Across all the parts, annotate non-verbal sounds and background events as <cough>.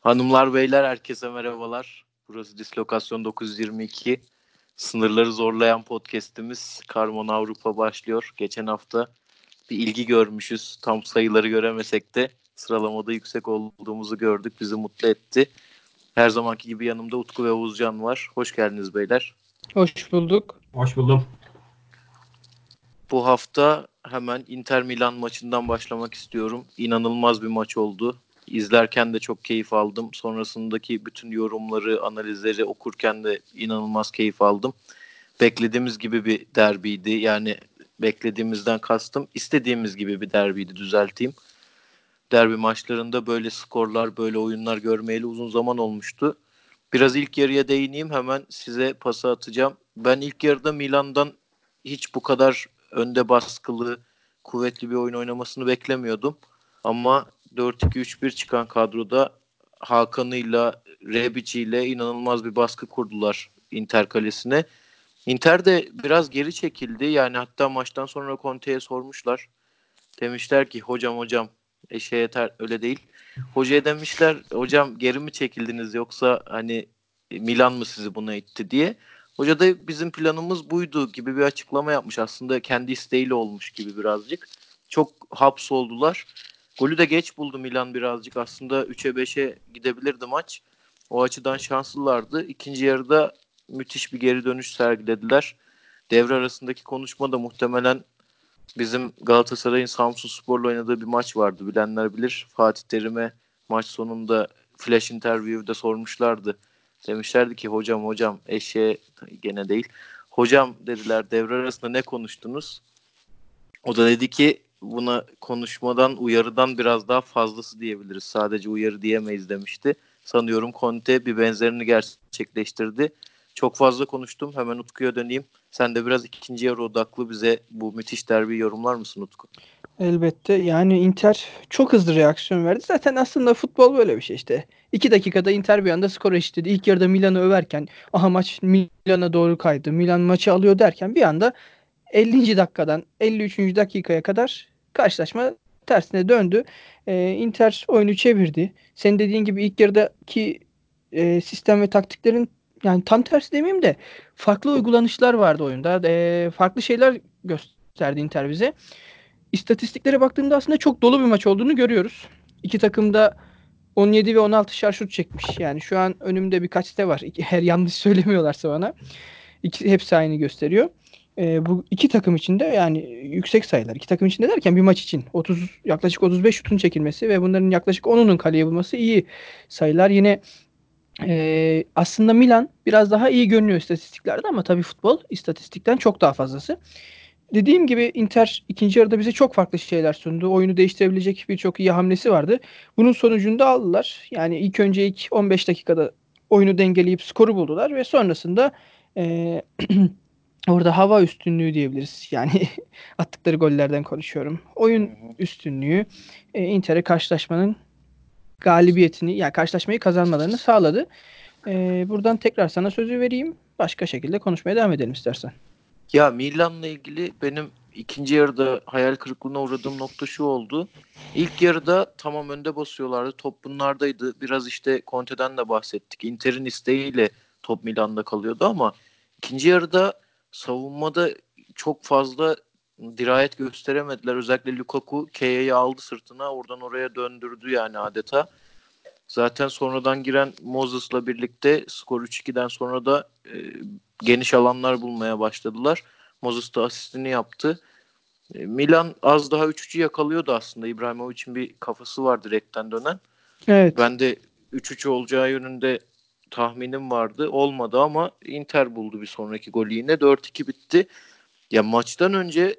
Hanımlar beyler herkese merhabalar. Burası Dislokasyon 922. Sınırları zorlayan podcast'imiz Karmon Avrupa başlıyor. Geçen hafta bir ilgi görmüşüz. Tam sayıları göremesek de sıralamada yüksek olduğumuzu gördük. Bizi mutlu etti. Her zamanki gibi yanımda Utku ve Oğuzcan var. Hoş geldiniz beyler. Hoş bulduk. Hoş buldum. Bu hafta hemen Inter Milan maçından başlamak istiyorum. İnanılmaz bir maç oldu. İzlerken de çok keyif aldım. Sonrasındaki bütün yorumları, analizleri okurken de inanılmaz keyif aldım. Beklediğimiz gibi bir derbiydi. Yani beklediğimizden kastım istediğimiz gibi bir derbiydi düzelteyim. Derbi maçlarında böyle skorlar, böyle oyunlar görmeyeli uzun zaman olmuştu. Biraz ilk yarıya değineyim hemen size pası atacağım. Ben ilk yarıda Milan'dan hiç bu kadar önde baskılı, kuvvetli bir oyun oynamasını beklemiyordum. Ama 4-2-3-1 çıkan kadroda Hakan'ıyla, Rebici'yle inanılmaz bir baskı kurdular Inter kalesine. Inter de biraz geri çekildi. Yani hatta maçtan sonra Conte'ye sormuşlar. Demişler ki hocam hocam eşe yeter öyle değil. Hocaya demişler hocam geri mi çekildiniz yoksa hani Milan mı sizi buna itti diye. Hoca da bizim planımız buydu gibi bir açıklama yapmış. Aslında kendi isteğiyle olmuş gibi birazcık. Çok hapsoldular. Golü de geç buldu Milan birazcık. Aslında 3'e 5'e gidebilirdi maç. O açıdan şanslılardı. İkinci yarıda müthiş bir geri dönüş sergilediler. Devre arasındaki konuşma da muhtemelen bizim Galatasaray'ın Samsun Spor'la oynadığı bir maç vardı. Bilenler bilir. Fatih Terim'e maç sonunda flash interview'da sormuşlardı. Demişlerdi ki hocam hocam eşeğe gene değil. Hocam dediler devre arasında ne konuştunuz? O da dedi ki buna konuşmadan uyarıdan biraz daha fazlası diyebiliriz. Sadece uyarı diyemeyiz demişti. Sanıyorum Conte bir benzerini gerçekleştirdi. Çok fazla konuştum. Hemen Utku'ya döneyim. Sen de biraz ikinci yarı odaklı bize bu müthiş derbi yorumlar mısın Utku? Elbette. Yani Inter çok hızlı reaksiyon verdi. Zaten aslında futbol böyle bir şey işte. İki dakikada Inter bir anda skor eşitledi. İlk yarıda Milan'ı överken aha maç Milan'a doğru kaydı. Milan maçı alıyor derken bir anda 50. dakikadan 53. dakikaya kadar karşılaşma tersine döndü. Ee, Inter oyunu çevirdi. Senin dediğin gibi ilk yarıdaki e, sistem ve taktiklerin yani tam tersi demeyeyim de farklı uygulanışlar vardı oyunda. E, farklı şeyler gösterdi Inter bize. İstatistiklere baktığımda aslında çok dolu bir maç olduğunu görüyoruz. İki takım da 17 ve 16 şut çekmiş. Yani şu an önümde birkaç site var. Her yanlış <laughs> söylemiyorlarsa bana. İki, hepsi aynı gösteriyor. E, bu iki takım için de yani yüksek sayılar. İki takım için de derken bir maç için 30 yaklaşık 35 şutun çekilmesi ve bunların yaklaşık 10'unun kaleye bulması iyi sayılar. Yine e, aslında Milan biraz daha iyi görünüyor istatistiklerde ama tabii futbol istatistikten çok daha fazlası. Dediğim gibi Inter ikinci yarıda bize çok farklı şeyler sundu. Oyunu değiştirebilecek birçok iyi hamlesi vardı. Bunun sonucunda aldılar. Yani ilk önce ilk 15 dakikada oyunu dengeleyip skoru buldular ve sonrasında e, <clears throat> orada hava üstünlüğü diyebiliriz. Yani <laughs> attıkları gollerden konuşuyorum. Oyun üstünlüğü e, Inter'e karşılaşmanın galibiyetini yani karşılaşmayı kazanmalarını sağladı. E, buradan tekrar sana sözü vereyim. Başka şekilde konuşmaya devam edelim istersen. Ya Milan'la ilgili benim ikinci yarıda hayal kırıklığına uğradığım nokta şu oldu. İlk yarıda tamam önde basıyorlardı. Top bunlardaydı. Biraz işte Conte'den de bahsettik. Inter'in isteğiyle top Milan'da kalıyordu ama ikinci yarıda savunmada çok fazla dirayet gösteremediler. Özellikle Lukaku Kea'yı aldı sırtına oradan oraya döndürdü yani adeta. Zaten sonradan giren Moses'la birlikte skor 3-2'den sonra da e, geniş alanlar bulmaya başladılar. Moses da asistini yaptı. E, Milan az daha 3-3'ü yakalıyordu aslında. İbrahimovic'in bir kafası var direkten dönen. Evet. Ben de 3-3 olacağı yönünde tahminim vardı. Olmadı ama Inter buldu bir sonraki golü yine. 4-2 bitti. Ya maçtan önce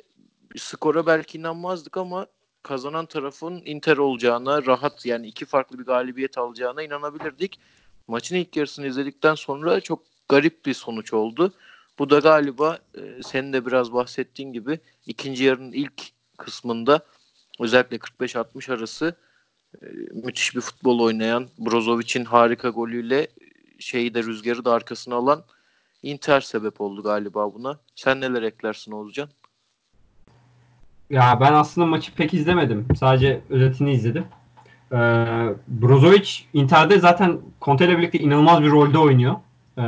skora belki inanmazdık ama kazanan tarafın Inter olacağına, rahat yani iki farklı bir galibiyet alacağına inanabilirdik. Maçın ilk yarısını izledikten sonra çok garip bir sonuç oldu. Bu da galiba e, senin de biraz bahsettiğin gibi ikinci yarının ilk kısmında özellikle 45-60 arası e, müthiş bir futbol oynayan Brozovic'in harika golüyle şeyi de rüzgarı da arkasına alan Inter sebep oldu galiba buna. Sen neler eklersin Oğuzcan? Ya ben aslında maçı pek izlemedim. Sadece özetini izledim. Ee, Brozovic Inter'de zaten Conte ile birlikte inanılmaz bir rolde oynuyor. Ee,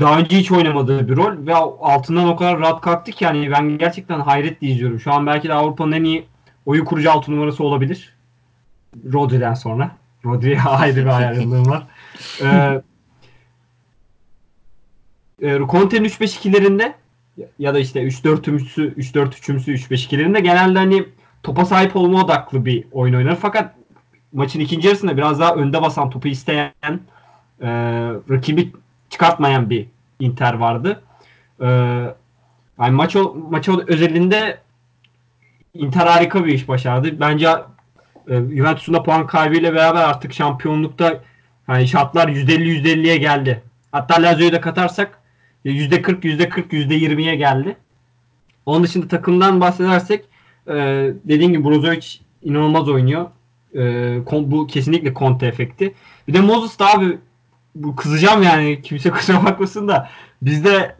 daha önce hiç oynamadığı bir rol ve altından o kadar rahat kalktı ki yani ben gerçekten hayretle izliyorum. Şu an belki de Avrupa'nın en iyi oyun kurucu altı numarası olabilir. Rodri'den sonra. Rodri'ye <laughs> ayrı bir hayranlığım var. Ee, e, Conte'nin 3-5-2'lerinde ya da işte 3-4-3'sü 3-4-3'ümsü 3-5-2'lerinde genelde hani topa sahip olma odaklı bir oyun oynar. Fakat maçın ikinci yarısında biraz daha önde basan topu isteyen e, rakibi çıkartmayan bir Inter vardı. E, yani maç, maç özelinde Inter harika bir iş başardı. Bence e, Juventus'un da puan kaybıyla beraber artık şampiyonlukta yani şartlar %50-%50'ye geldi. Hatta Lazio'yu da katarsak %40, %40, %20'ye geldi. Onun dışında takımdan bahsedersek e, dediğim gibi Brozovic inanılmaz oynuyor. E, bu kesinlikle Conte efekti. Bir de Moses da abi bu kızacağım yani kimse <laughs> kusura bakmasın da bizde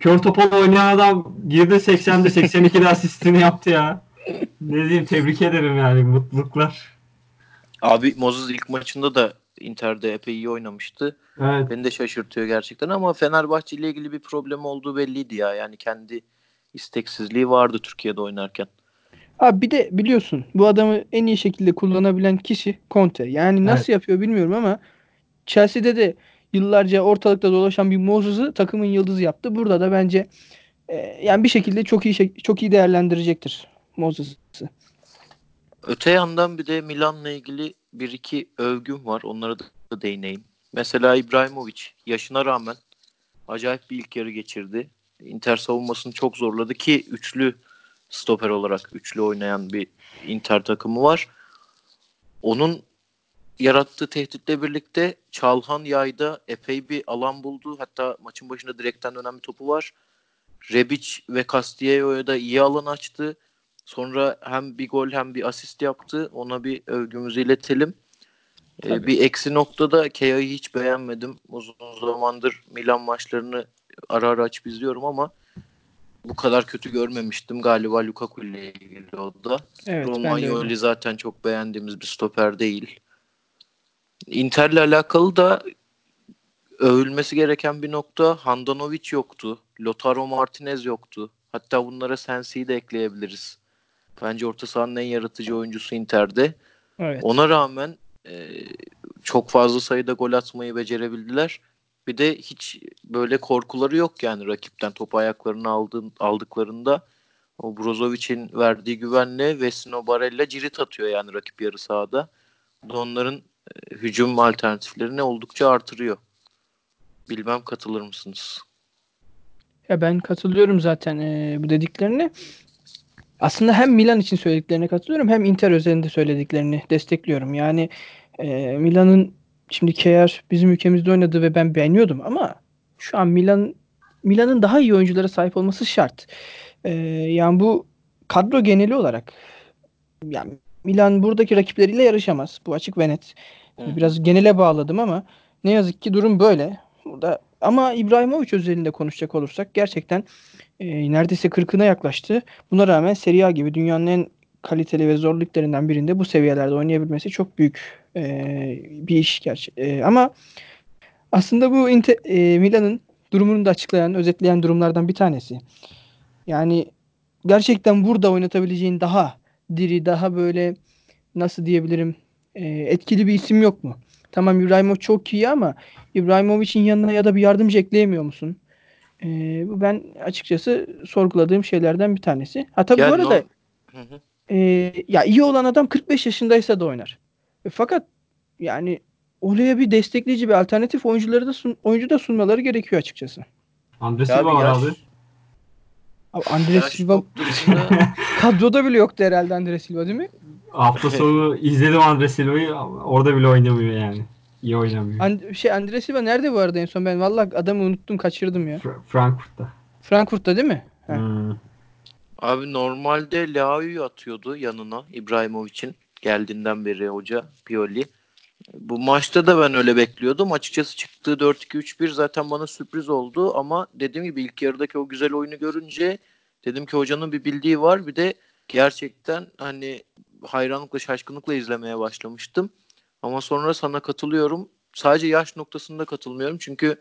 kör topal oynayan adam girdi 80'de 82'de asistini yaptı ya. Ne diyeyim tebrik ederim yani mutluluklar. Abi Moses ilk maçında da Inter'de epey iyi oynamıştı. Evet. Beni de şaşırtıyor gerçekten ama Fenerbahçe ile ilgili bir problem olduğu belliydi ya. Yani kendi isteksizliği vardı Türkiye'de oynarken. Abi bir de biliyorsun bu adamı en iyi şekilde kullanabilen kişi Conte. Yani nasıl evet. yapıyor bilmiyorum ama Chelsea'de de yıllarca ortalıkta dolaşan bir Moses'ı takımın yıldızı yaptı. Burada da bence e, yani bir şekilde çok iyi çok iyi değerlendirecektir Moses'ı. Öte yandan bir de Milan'la ilgili bir iki övgüm var. Onlara da değineyim. Mesela İbrahimovic yaşına rağmen acayip bir ilk yarı geçirdi. Inter savunmasını çok zorladı ki üçlü stoper olarak üçlü oynayan bir Inter takımı var. Onun yarattığı tehditle birlikte Çalhan yayda epey bir alan buldu. Hatta maçın başında direkten dönen bir topu var. Rebic ve Castillo'ya da iyi alan açtı. Sonra hem bir gol hem bir asist yaptı. Ona bir övgümüzü iletelim. Ee, bir eksi noktada Kea'yı hiç beğenmedim. Uzun zamandır Milan maçlarını ara ara açıp izliyorum ama bu kadar kötü görmemiştim. Galiba Lukaku ile ilgili o da. Evet, Romagnoli zaten çok beğendiğimiz bir stoper değil. Inter'le alakalı da övülmesi gereken bir nokta Handanovic yoktu. Lotaro Martinez yoktu. Hatta bunlara Sensi'yi de ekleyebiliriz. Bence orta sahanın en yaratıcı oyuncusu Inter'de. Evet. Ona rağmen e, çok fazla sayıda gol atmayı becerebildiler. Bir de hiç böyle korkuları yok yani rakipten topu ayaklarını aldığın, aldıklarında o Brozovic'in verdiği güvenle Vesino Barella cirit atıyor yani rakip yarı sahada. Bu onların e, hücum alternatiflerini oldukça artırıyor. Bilmem katılır mısınız? Ya ben katılıyorum zaten e, bu dediklerine. Aslında hem Milan için söylediklerine katılıyorum hem Inter özelinde söylediklerini destekliyorum. Yani e, Milan'ın şimdi Kjaer bizim ülkemizde oynadı ve ben beğeniyordum ama şu an Milan Milan'ın daha iyi oyunculara sahip olması şart. E, yani bu kadro geneli olarak yani Milan buradaki rakipleriyle yarışamaz. Bu açık ve net. Biraz genele bağladım ama ne yazık ki durum böyle. Burada ama İbrahimovic özelinde konuşacak olursak gerçekten e, neredeyse 40'ına yaklaştı. Buna rağmen Serie A gibi dünyanın en kaliteli ve zor liglerinden birinde bu seviyelerde oynayabilmesi çok büyük e, bir iş gerçi. E, ama aslında bu e, Milan'ın durumunu da açıklayan, özetleyen durumlardan bir tanesi. Yani gerçekten burada oynatabileceğin daha diri, daha böyle nasıl diyebilirim e, etkili bir isim yok mu? Tamam İbrahimov çok iyi ama İbrahimovic'in yanına ya da bir yardımcı ekleyemiyor musun? E, bu ben açıkçası sorguladığım şeylerden bir tanesi. Ha tabii yani bu arada no. e, ya iyi olan adam 45 yaşındaysa da oynar. E, fakat yani oraya bir destekleyici bir alternatif oyuncuları da sun, oyuncu da sunmaları gerekiyor açıkçası. Andre Silva var abi. Abi Andre Silva <laughs> kadroda bile yoktu herhalde Andre Silva değil mi? Hafta <laughs> sonu izledim Andre Silva'yı. Orada bile oynamıyor yani. İyi oynamıyor. And şey Andre Silva nerede bu arada en son? Ben vallahi adamı unuttum, kaçırdım ya. Fra- Frankfurt'ta. Frankfurt'ta değil mi? Hmm. Abi normalde Leao'yu atıyordu yanına İbrahimovic'in geldiğinden beri hoca Pioli. Bu maçta da ben öyle bekliyordum. Açıkçası çıktığı 4-2-3-1 zaten bana sürpriz oldu ama dediğim gibi ilk yarıdaki o güzel oyunu görünce dedim ki hocanın bir bildiği var. Bir de gerçekten hani hayranlıkla, şaşkınlıkla izlemeye başlamıştım. Ama sonra sana katılıyorum. Sadece yaş noktasında katılmıyorum. Çünkü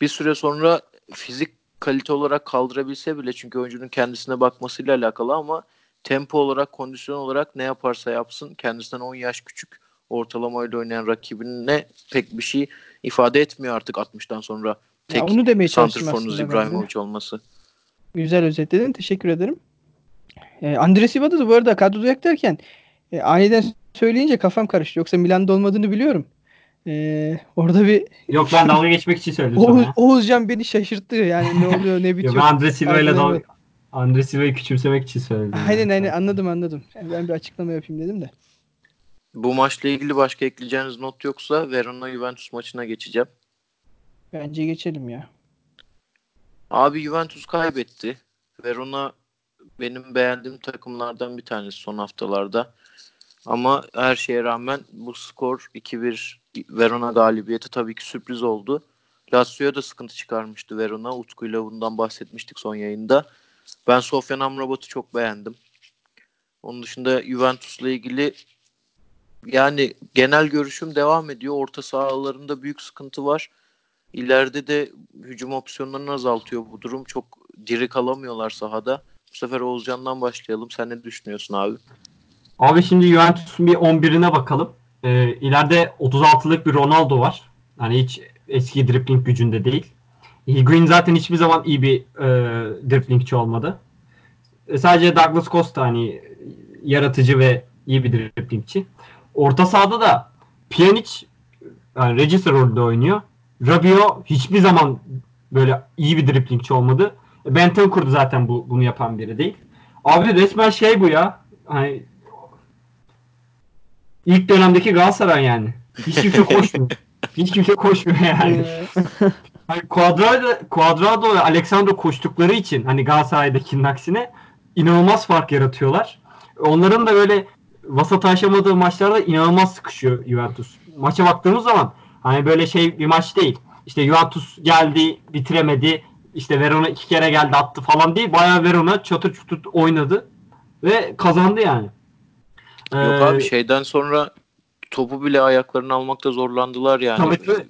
bir süre sonra fizik kalite olarak kaldırabilse bile çünkü oyuncunun kendisine bakmasıyla alakalı ama tempo olarak, kondisyon olarak ne yaparsa yapsın kendisinden 10 yaş küçük ortalamayla oynayan rakibine pek bir şey ifade etmiyor artık 60'tan sonra. Tek ya onu demeye santrforunuz. İbrahimovic olması. Güzel özetledin. Teşekkür ederim. E, Andres Silva'da da bu arada kadroda yok derken e, aniden söyleyince kafam karıştı. Yoksa Milan'da olmadığını biliyorum. E, orada bir Yok ben dalga geçmek için söyledim sana. Oğuz, ya. Oğuzcan beni şaşırttı. Yani ne oluyor ne <laughs> bitiyor. ben Andre Silva ile dalga. Andre Silva'yı küçümsemek için söyledim. Aynen ya. aynen anladım anladım. Yani ben bir açıklama yapayım dedim de. Bu maçla ilgili başka ekleyeceğiniz not yoksa Verona Juventus maçına geçeceğim. Bence geçelim ya. Abi Juventus kaybetti. Verona benim beğendiğim takımlardan bir tanesi son haftalarda. Ama her şeye rağmen bu skor 2-1 Verona galibiyeti tabii ki sürpriz oldu. Lazio'ya da sıkıntı çıkarmıştı Verona. Utku'yla bundan bahsetmiştik son yayında. Ben Sofyan Amrabat'ı çok beğendim. Onun dışında Juventus'la ilgili yani genel görüşüm devam ediyor. Orta sahalarında büyük sıkıntı var. İleride de hücum opsiyonlarını azaltıyor bu durum. Çok diri kalamıyorlar sahada. Bu sefer Oğuzcan'dan başlayalım. Sen ne düşünüyorsun abi? Abi şimdi Juventus'un bir 11'ine bakalım. Ee, ileride 36'lık bir Ronaldo var. Hani hiç eski dribbling gücünde değil. Higuain zaten hiçbir zaman iyi bir e, dribblingçi olmadı. E, sadece Douglas Costa hani yaratıcı ve iyi bir dribblingçi. Orta sahada da Pjanic yani register rolünde oynuyor. Rabiot hiçbir zaman böyle iyi bir dribblingçi olmadı. Bentancur da zaten bu, bunu yapan biri değil. Abi resmen şey bu ya. Hani ilk dönemdeki Galatasaray yani. Hiç kimse <laughs> koşmuyor. Hiç kimse koşmuyor yani. Hani Cuadrado, Cuadrado ve Alexandro koştukları için hani Galatasaray'dakinin aksine inanılmaz fark yaratıyorlar. Onların da böyle vasat aşamadığı maçlarda inanılmaz sıkışıyor Juventus. Maça baktığımız zaman hani böyle şey bir maç değil. İşte Juventus geldi, bitiremedi. İşte Verona iki kere geldi attı falan değil. Bayağı Verona çatır çutur oynadı ve kazandı yani. Yok Ee, abi şeyden sonra topu bile ayaklarını almakta zorlandılar yani. Tabii, tabii.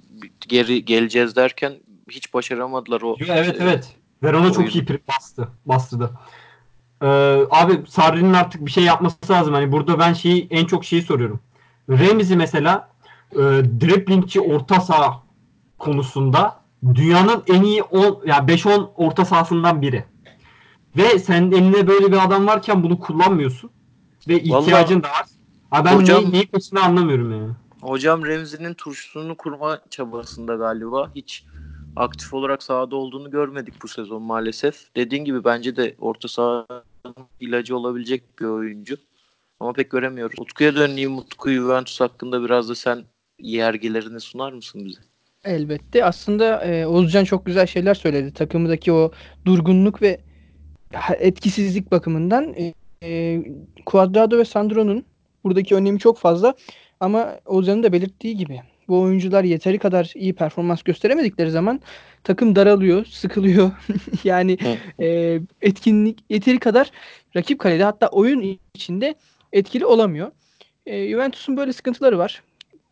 Geri geleceğiz derken hiç başaramadılar o. Evet e, evet. Verona çok iyi prim bastı. Bastırdı. Ee, abi Sarri'nin artık bir şey yapması lazım. Hani burada ben şeyi en çok şeyi soruyorum. Remzi mesela e, dribblingçi orta saha konusunda dünyanın en iyi 10 ya yani 5-10 orta sahasından biri. Ve senin elinde böyle bir adam varken bunu kullanmıyorsun. Ve ihtiyacın da var. Ha ben Hocam- neyi, neyi anlamıyorum yani. Hocam Remzi'nin turşusunu kurma çabasında galiba hiç aktif olarak sahada olduğunu görmedik bu sezon maalesef. Dediğin gibi bence de orta sahanın ilacı olabilecek bir oyuncu. Ama pek göremiyoruz. Utku'ya döneyim. Utku Juventus hakkında biraz da sen yergilerini sunar mısın bize? Elbette. Aslında e, Oğuzcan çok güzel şeyler söyledi. Takımdaki o durgunluk ve etkisizlik bakımından e, e, Cuadrado ve Sandro'nun buradaki önemi çok fazla. Ama Oğuzcan'ın da belirttiği gibi bu oyuncular yeteri kadar iyi performans gösteremedikleri zaman takım daralıyor, sıkılıyor. <laughs> yani e, etkinlik yeteri kadar rakip kalede hatta oyun içinde etkili olamıyor. E, Juventus'un böyle sıkıntıları var.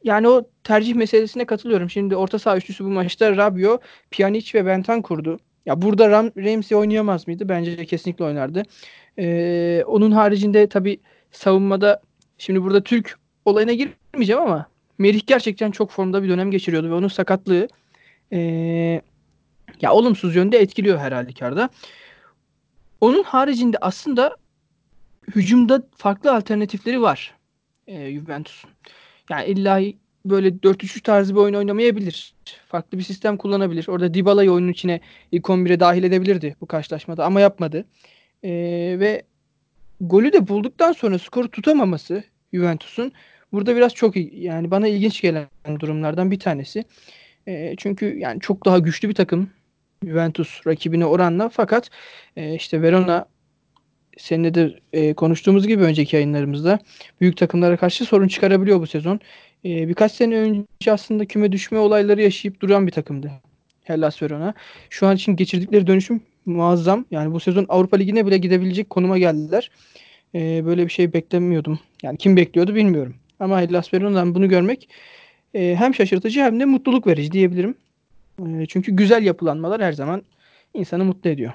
Yani o tercih meselesine katılıyorum. Şimdi orta saha üçlüsü bu maçta Rabiot, Pjanic ve Bentancur'du. Ya burada Ram Ramsey oynayamaz mıydı? Bence kesinlikle oynardı. Ee, onun haricinde tabii savunmada şimdi burada Türk olayına girmeyeceğim ama Merih gerçekten çok formda bir dönem geçiriyordu ve onun sakatlığı ee, ya olumsuz yönde etkiliyor her halükarda. Onun haricinde aslında hücumda farklı alternatifleri var e, Juventus'un. Yani illa böyle 4-3-3 tarzı bir oyun oynamayabilir. Farklı bir sistem kullanabilir. Orada Dybala'yı oyunun içine ilk 11'e dahil edebilirdi bu karşılaşmada ama yapmadı. Ee, ve golü de bulduktan sonra skoru tutamaması Juventus'un burada biraz çok. Yani bana ilginç gelen durumlardan bir tanesi. Ee, çünkü yani çok daha güçlü bir takım Juventus rakibine oranla fakat e, işte Verona seninle de e, konuştuğumuz gibi önceki yayınlarımızda büyük takımlara karşı sorun çıkarabiliyor bu sezon. E, birkaç sene önce aslında küme düşme olayları yaşayıp duran bir takımdı. Hellas Verona. Şu an için geçirdikleri dönüşüm muazzam. Yani bu sezon Avrupa Ligi'ne bile gidebilecek konuma geldiler. E, böyle bir şey beklemiyordum. Yani kim bekliyordu bilmiyorum. Ama Hellas Verona'dan bunu görmek e, hem şaşırtıcı hem de mutluluk verici diyebilirim. E, çünkü güzel yapılanmalar her zaman insanı mutlu ediyor.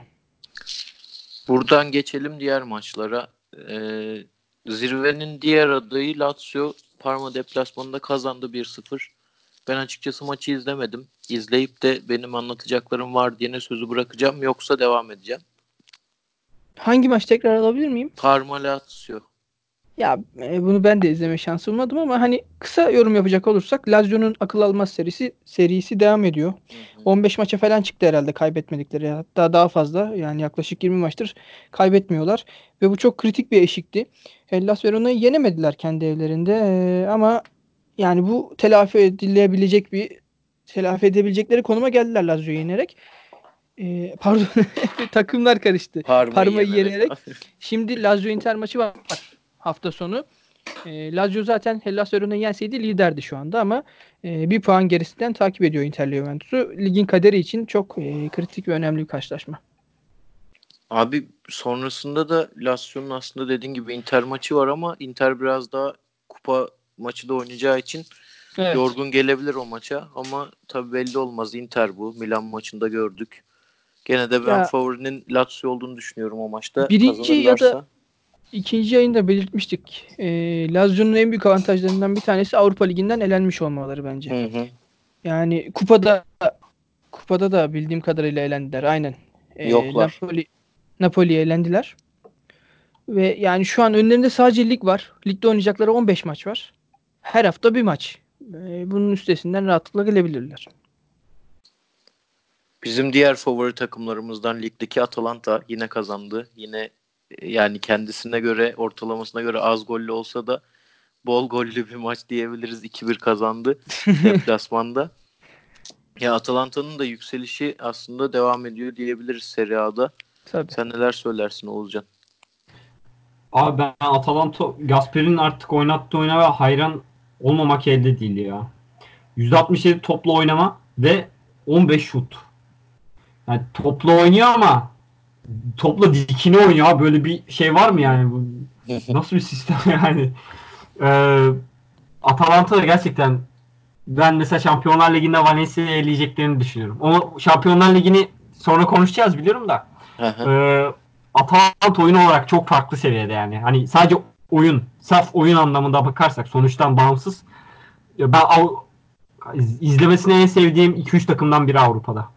Buradan geçelim diğer maçlara. Ee, zirvenin diğer adayı Lazio Parma deplasmanında kazandı 1-0. Ben açıkçası maçı izlemedim. İzleyip de benim anlatacaklarım var diye sözü bırakacağım yoksa devam edeceğim. Hangi maç tekrar alabilir miyim? Parma Lazio. Ya e, bunu ben de izleme şansı bulmadım ama hani kısa yorum yapacak olursak Lazio'nun akıl almaz serisi serisi devam ediyor. Hı hı. 15 maça falan çıktı herhalde kaybetmedikleri. Hatta daha fazla yani yaklaşık 20 maçtır kaybetmiyorlar. Ve bu çok kritik bir eşikti. Hellas Verona'yı yenemediler kendi evlerinde Ee, ama yani bu telafi edilebilecek bir telafi edebilecekleri konuma geldiler Lazio'yu yenerek. Ee, pardon <laughs> takımlar karıştı. Parma'yı, Parma'yı yenerek. yenerek. Şimdi Lazio Inter maçı var hafta sonu. E, Lazio zaten Hellas Verona'yı yenseydi liderdi şu anda ama e, bir puan gerisinden takip ediyor Inter Juventus'u. Ligin kaderi için çok e, kritik ve önemli bir karşılaşma. Abi sonrasında da Lazio'nun aslında dediğin gibi Inter maçı var ama Inter biraz daha kupa maçı da oynayacağı için Evet. yorgun gelebilir o maça ama tabii belli olmaz. Inter bu. Milan maçında gördük. Gene de ben Ya- favorinin Lazio olduğunu düşünüyorum o maçta. Birinci ya da- İkinci yayında belirtmiştik. E, Lazio'nun en büyük avantajlarından bir tanesi Avrupa Ligi'nden elenmiş olmaları bence. Hı hı. Yani kupada kupada da bildiğim kadarıyla elendiler. Aynen. Ee, Yoklar. Napoli Napoli'ye elendiler. Ve yani şu an önlerinde sadece lig var. Ligde oynayacakları 15 maç var. Her hafta bir maç. Ee, bunun üstesinden rahatlıkla gelebilirler. Bizim diğer favori takımlarımızdan ligdeki Atalanta yine kazandı. Yine e, yani kendisine göre ortalamasına göre az gollü olsa da bol gollü bir maç diyebiliriz. 2-1 kazandı <laughs> deplasmanda. Ya Atalanta'nın da yükselişi aslında devam ediyor diyebiliriz Serie A'da. Tabii. Sen neler söylersin Oğuzcan? Abi ben Atalanta Gasper'in artık oynattığı oyuna hayran olmamak elde değil ya. 167 toplu oynama ve 15 şut. Yani toplu oynuyor ama topla dikine oynuyor. abi. Böyle bir şey var mı yani? Bu <laughs> Nasıl bir sistem <laughs> yani? Ee, Atalanta da gerçekten ben mesela Şampiyonlar Ligi'nde Valencia'yı eleyeceklerini düşünüyorum. Onu Şampiyonlar Ligi'ni sonra konuşacağız biliyorum da. Ee, Atalanta oyun olarak çok farklı seviyede yani. Hani sadece oyun, saf oyun anlamında bakarsak sonuçtan bağımsız. Ya Ben Av- izlemesini en sevdiğim 2-3 takımdan biri Avrupa'da.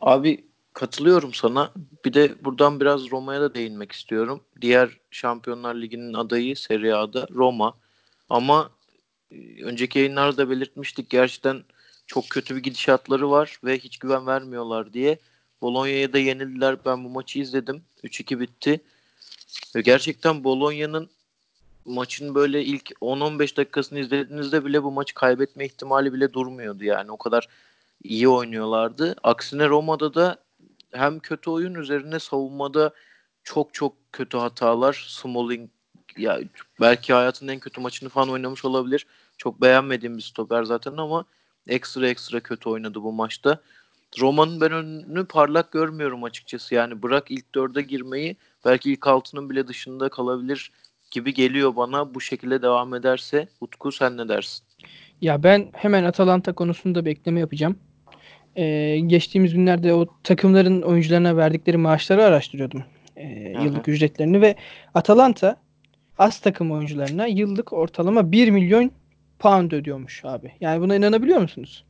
Abi katılıyorum sana. Bir de buradan biraz Roma'ya da değinmek istiyorum. Diğer Şampiyonlar Ligi'nin adayı Serie A'da Roma. Ama e, önceki yayınlarda belirtmiştik gerçekten çok kötü bir gidişatları var ve hiç güven vermiyorlar diye. Bologna'ya da yenildiler. Ben bu maçı izledim. 3-2 bitti. Ve gerçekten Bologna'nın maçın böyle ilk 10-15 dakikasını izlediğinizde bile bu maçı kaybetme ihtimali bile durmuyordu yani. O kadar iyi oynuyorlardı. Aksine Roma'da da hem kötü oyun üzerine savunmada çok çok kötü hatalar. Smalling ya belki hayatının en kötü maçını falan oynamış olabilir. Çok beğenmediğim bir stoper zaten ama ekstra ekstra kötü oynadı bu maçta. Roma'nın ben önünü parlak görmüyorum açıkçası. Yani bırak ilk dörde girmeyi belki ilk altının bile dışında kalabilir gibi geliyor bana. Bu şekilde devam ederse Utku sen ne dersin? Ya ben hemen Atalanta konusunda bekleme yapacağım. Ee, geçtiğimiz günlerde o takımların oyuncularına verdikleri maaşları araştırıyordum. Hı. yıllık ücretlerini ve Atalanta az takım oyuncularına yıllık ortalama 1 milyon pound ödüyormuş abi. Yani buna inanabiliyor musunuz?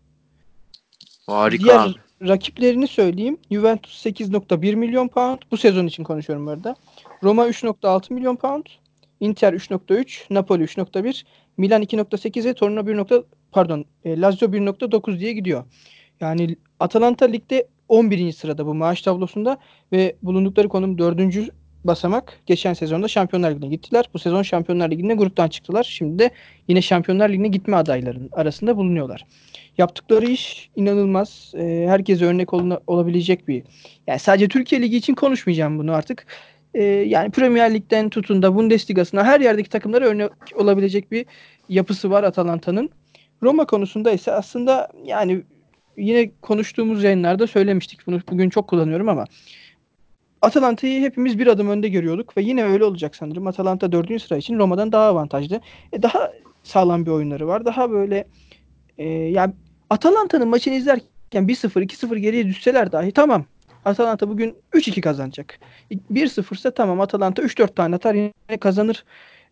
Harika Diğer abi. rakiplerini söyleyeyim. Juventus 8.1 milyon pound. Bu sezon için konuşuyorum bu arada. Roma 3.6 milyon pound. Inter 3.3. Napoli 3.1. Milan 2.8 ve Torino 1. nokta- pardon e, Lazio 1.9 diye gidiyor. Yani Atalanta ligde 11. sırada bu maaş tablosunda ve bulundukları konum 4. basamak. Geçen sezonda Şampiyonlar Ligi'ne gittiler. Bu sezon Şampiyonlar Ligi'nde gruptan çıktılar. Şimdi de yine Şampiyonlar Ligi'ne gitme adaylarının arasında bulunuyorlar. Yaptıkları iş inanılmaz. Ee, herkese örnek oluna- olabilecek bir. Yani sadece Türkiye Ligi için konuşmayacağım bunu artık. Ee, yani Premier Lig'den tutun da Bundesliga'sına her yerdeki takımlara örnek olabilecek bir yapısı var Atalanta'nın. Roma konusunda ise aslında yani yine konuştuğumuz yayınlarda söylemiştik. Bunu bugün çok kullanıyorum ama Atalanta'yı hepimiz bir adım önde görüyorduk ve yine öyle olacak sanırım. Atalanta dördüncü sıra için Roma'dan daha avantajlı. E, daha sağlam bir oyunları var. Daha böyle e, yani Atalanta'nın maçını izlerken 1-0 2-0 geriye düşseler dahi tamam. Atalanta bugün 3-2 kazanacak. 1-0 ise tamam Atalanta 3-4 tane atar yine kazanır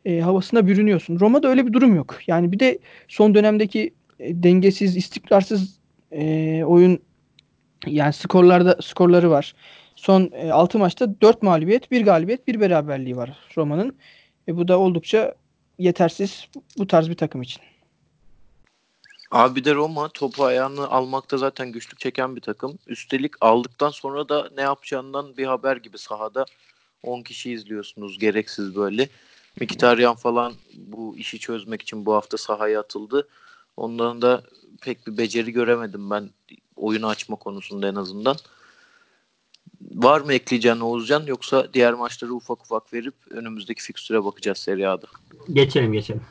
e, havasına bürünüyorsun. Roma'da öyle bir durum yok. Yani bir de son dönemdeki e, dengesiz, istikrarsız e, oyun yani skorlarda skorları var. Son e, 6 maçta 4 mağlubiyet, 1 galibiyet, 1 beraberliği var Roma'nın. E, bu da oldukça yetersiz bu tarz bir takım için. Abi de Roma topu ayağını almakta zaten güçlük çeken bir takım. Üstelik aldıktan sonra da ne yapacağından bir haber gibi sahada 10 kişi izliyorsunuz gereksiz böyle. Mkhitaryan falan bu işi çözmek için bu hafta sahaya atıldı. Ondan da pek bir beceri göremedim ben oyunu açma konusunda en azından. Var mı ekleyeceğin Oğuzcan yoksa diğer maçları ufak ufak verip önümüzdeki fikstüre bakacağız Serie A'da. Geçelim geçelim.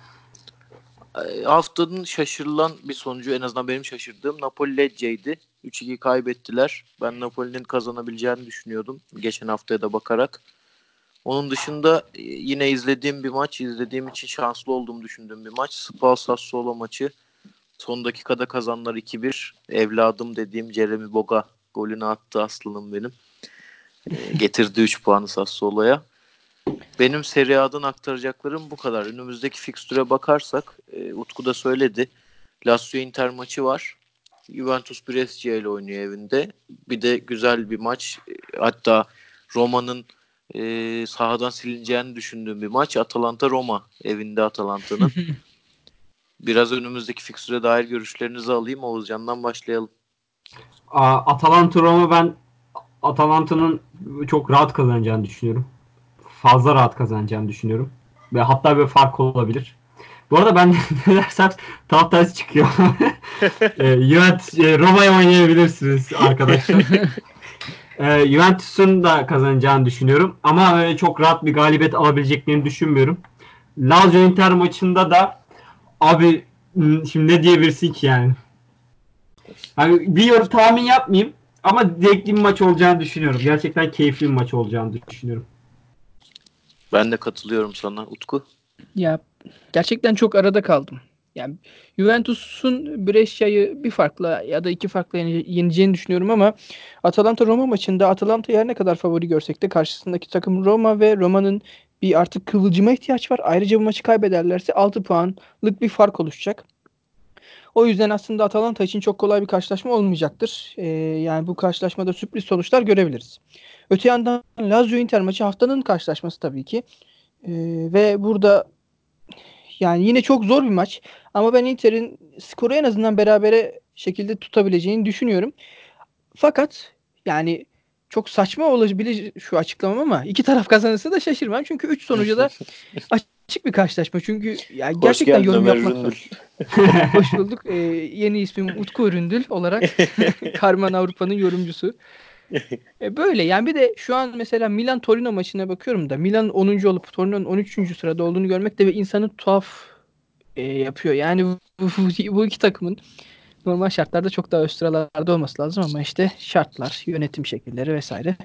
Haftanın şaşırılan bir sonucu en azından benim şaşırdığım Napoli Lecce'ydi. 3-2 kaybettiler. Ben Napoli'nin kazanabileceğini düşünüyordum geçen haftaya da bakarak. Onun dışında e, yine izlediğim bir maç, izlediğim için şanslı olduğumu düşündüğüm bir maç. Spal Sassuolo maçı. Son dakikada kazanlar 2-1. Evladım dediğim Jeremy Boga golünü attı aslanım benim. E, <laughs> getirdi 3 puanı Sassuolo'ya. Benim Serie A'dan aktaracaklarım bu kadar. Önümüzdeki fikstüre bakarsak e, Utku da söyledi. Lazio Inter maçı var. Juventus Brescia ile oynuyor evinde. Bir de güzel bir maç. E, hatta Roma'nın e, sahadan silineceğini düşündüğüm bir maç. Atalanta Roma evinde Atalanta'nın. <laughs> Biraz önümüzdeki fikstüre dair görüşlerinizi alayım. Oğuzcan'dan başlayalım. Atalanta Roma ben Atalanta'nın çok rahat kazanacağını düşünüyorum. Fazla rahat kazanacağını düşünüyorum. Ve hatta bir fark olabilir. Bu arada ben <laughs> ne dersem tam tersi çıkıyor. <laughs> e, Juventus, e, Roma'ya oynayabilirsiniz arkadaşlar. <laughs> e, Juventus'un da kazanacağını düşünüyorum. Ama e, çok rahat bir galibiyet alabileceklerini düşünmüyorum. Lazio Inter maçında da abi şimdi ne diyebilirsin ki yani? Hani bir yorum tahmin yapmayayım ama zevkli bir maç olacağını düşünüyorum. Gerçekten keyifli bir maç olacağını düşünüyorum. Ben de katılıyorum sana Utku. Ya gerçekten çok arada kaldım. Yani Juventus'un Brescia'yı bir farkla ya da iki farkla yeneceğini düşünüyorum ama Atalanta Roma maçında Atalanta her ne kadar favori görsek de karşısındaki takım Roma ve Roma'nın bir artık kıvılcıma ihtiyaç var. Ayrıca bu maçı kaybederlerse 6 puanlık bir fark oluşacak. O yüzden aslında Atalanta için çok kolay bir karşılaşma olmayacaktır. Ee, yani bu karşılaşmada sürpriz sonuçlar görebiliriz. Öte yandan Lazio Inter maçı haftanın karşılaşması tabii ki. Ee, ve burada yani yine çok zor bir maç. Ama ben Inter'in skoru en azından berabere şekilde tutabileceğini düşünüyorum. Fakat yani çok saçma olabilir şu açıklamam ama iki taraf kazanırsa da şaşırmam. Çünkü 3 sonucu da açık bir karşılaşma. Çünkü ya gerçekten Hoş yorum Ömer yapmak Üründül. <laughs> Hoş bulduk. Ee, yeni ismim Utku Üründül olarak <laughs> Karman Avrupa'nın yorumcusu. E böyle yani bir de şu an mesela Milan Torino maçına bakıyorum da Milan 10. olup Torino'nun 13. sırada olduğunu görmek de ve insanı tuhaf e, yapıyor. Yani bu, bu, bu iki takımın normal şartlarda çok daha üst sıralarda olması lazım ama işte şartlar, yönetim şekilleri vesaire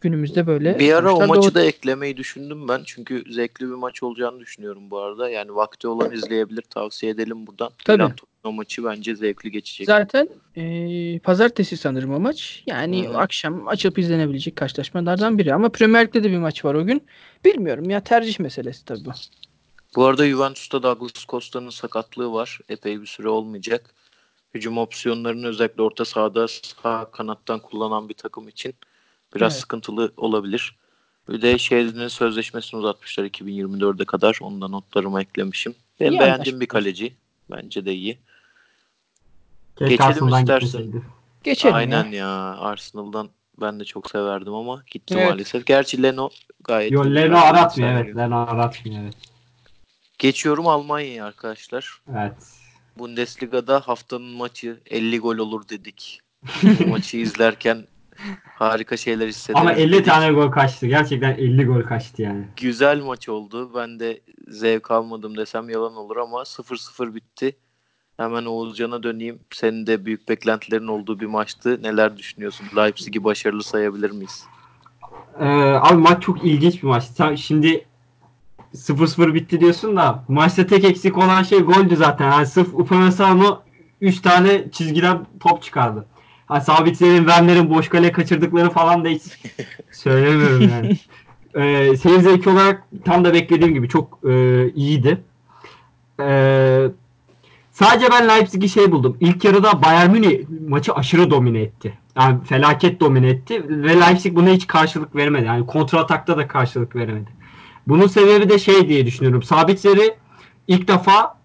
günümüzde böyle. Bir ara o maçı doğ- da eklemeyi düşündüm ben. Çünkü zevkli bir maç olacağını düşünüyorum bu arada. Yani vakti olan izleyebilir. Tavsiye edelim buradan. Tabii. Milan Torino maçı bence zevkli geçecek. Zaten e, pazartesi sanırım o maç. Yani Hı. akşam açıp izlenebilecek karşılaşmalardan biri. Ama Premier Lig'de de bir maç var o gün. Bilmiyorum ya tercih meselesi tabii bu. Bu arada Juventus'ta Douglas Costa'nın sakatlığı var. Epey bir süre olmayacak. Hücum opsiyonlarını özellikle orta sahada sağ kanattan kullanan bir takım için biraz Evet. sıkıntılı olabilir. Bir de Şehir'in sözleşmesini uzatmışlar 2024'e kadar. Onu da notlarıma eklemişim. Benim İyi beğendiğim anlaşma. bir kaleci. Bence de iyi. Keşke Geçelim Arsenal'dan istersen. gitmeseydi. Geçelim Aynen ya. ya. Arsenal'dan ben de çok severdim ama gitti Evet. maalesef. Gerçi Leno gayet Yo Leno aratmıyor evet. Leno aratmıyor evet. Geçiyorum Almanya'ya arkadaşlar. Evet. Bundesliga'da haftanın maçı 50 gol olur dedik. <laughs> Maçı izlerken harika şeyler hissederiz. Ama 50 dedik. tane gol kaçtı. Gerçekten 50 gol kaçtı yani. Güzel maç oldu. Ben de zevk almadım desem yalan olur ama 0-0 bitti. Hemen Oğuzcan'a döneyim. Senin de büyük beklentilerin olduğu bir maçtı. Neler düşünüyorsun? Leipzig'i başarılı sayabilir miyiz? Ee, abi maç çok ilginç bir maç. Şimdi 0-0 bitti diyorsun da maçta tek eksik olan şey goldü zaten. Yani sırf Upamecano 3 tane çizgiden top çıkardı. Ha, Sabitler'in, Werner'in boş kale kaçırdıkları falan da hiç <laughs> söylemiyorum yani. Ee, seyir zevki olarak tam da beklediğim gibi çok e, iyiydi. Ee, sadece ben Leipzig'i şey buldum. İlk yarıda Bayern Münih maçı aşırı domine etti. Yani felaket domine etti ve Leipzig buna hiç karşılık veremedi. Yani kontra atakta da karşılık veremedi. Bunun sebebi de şey diye düşünüyorum. Sabitleri ilk defa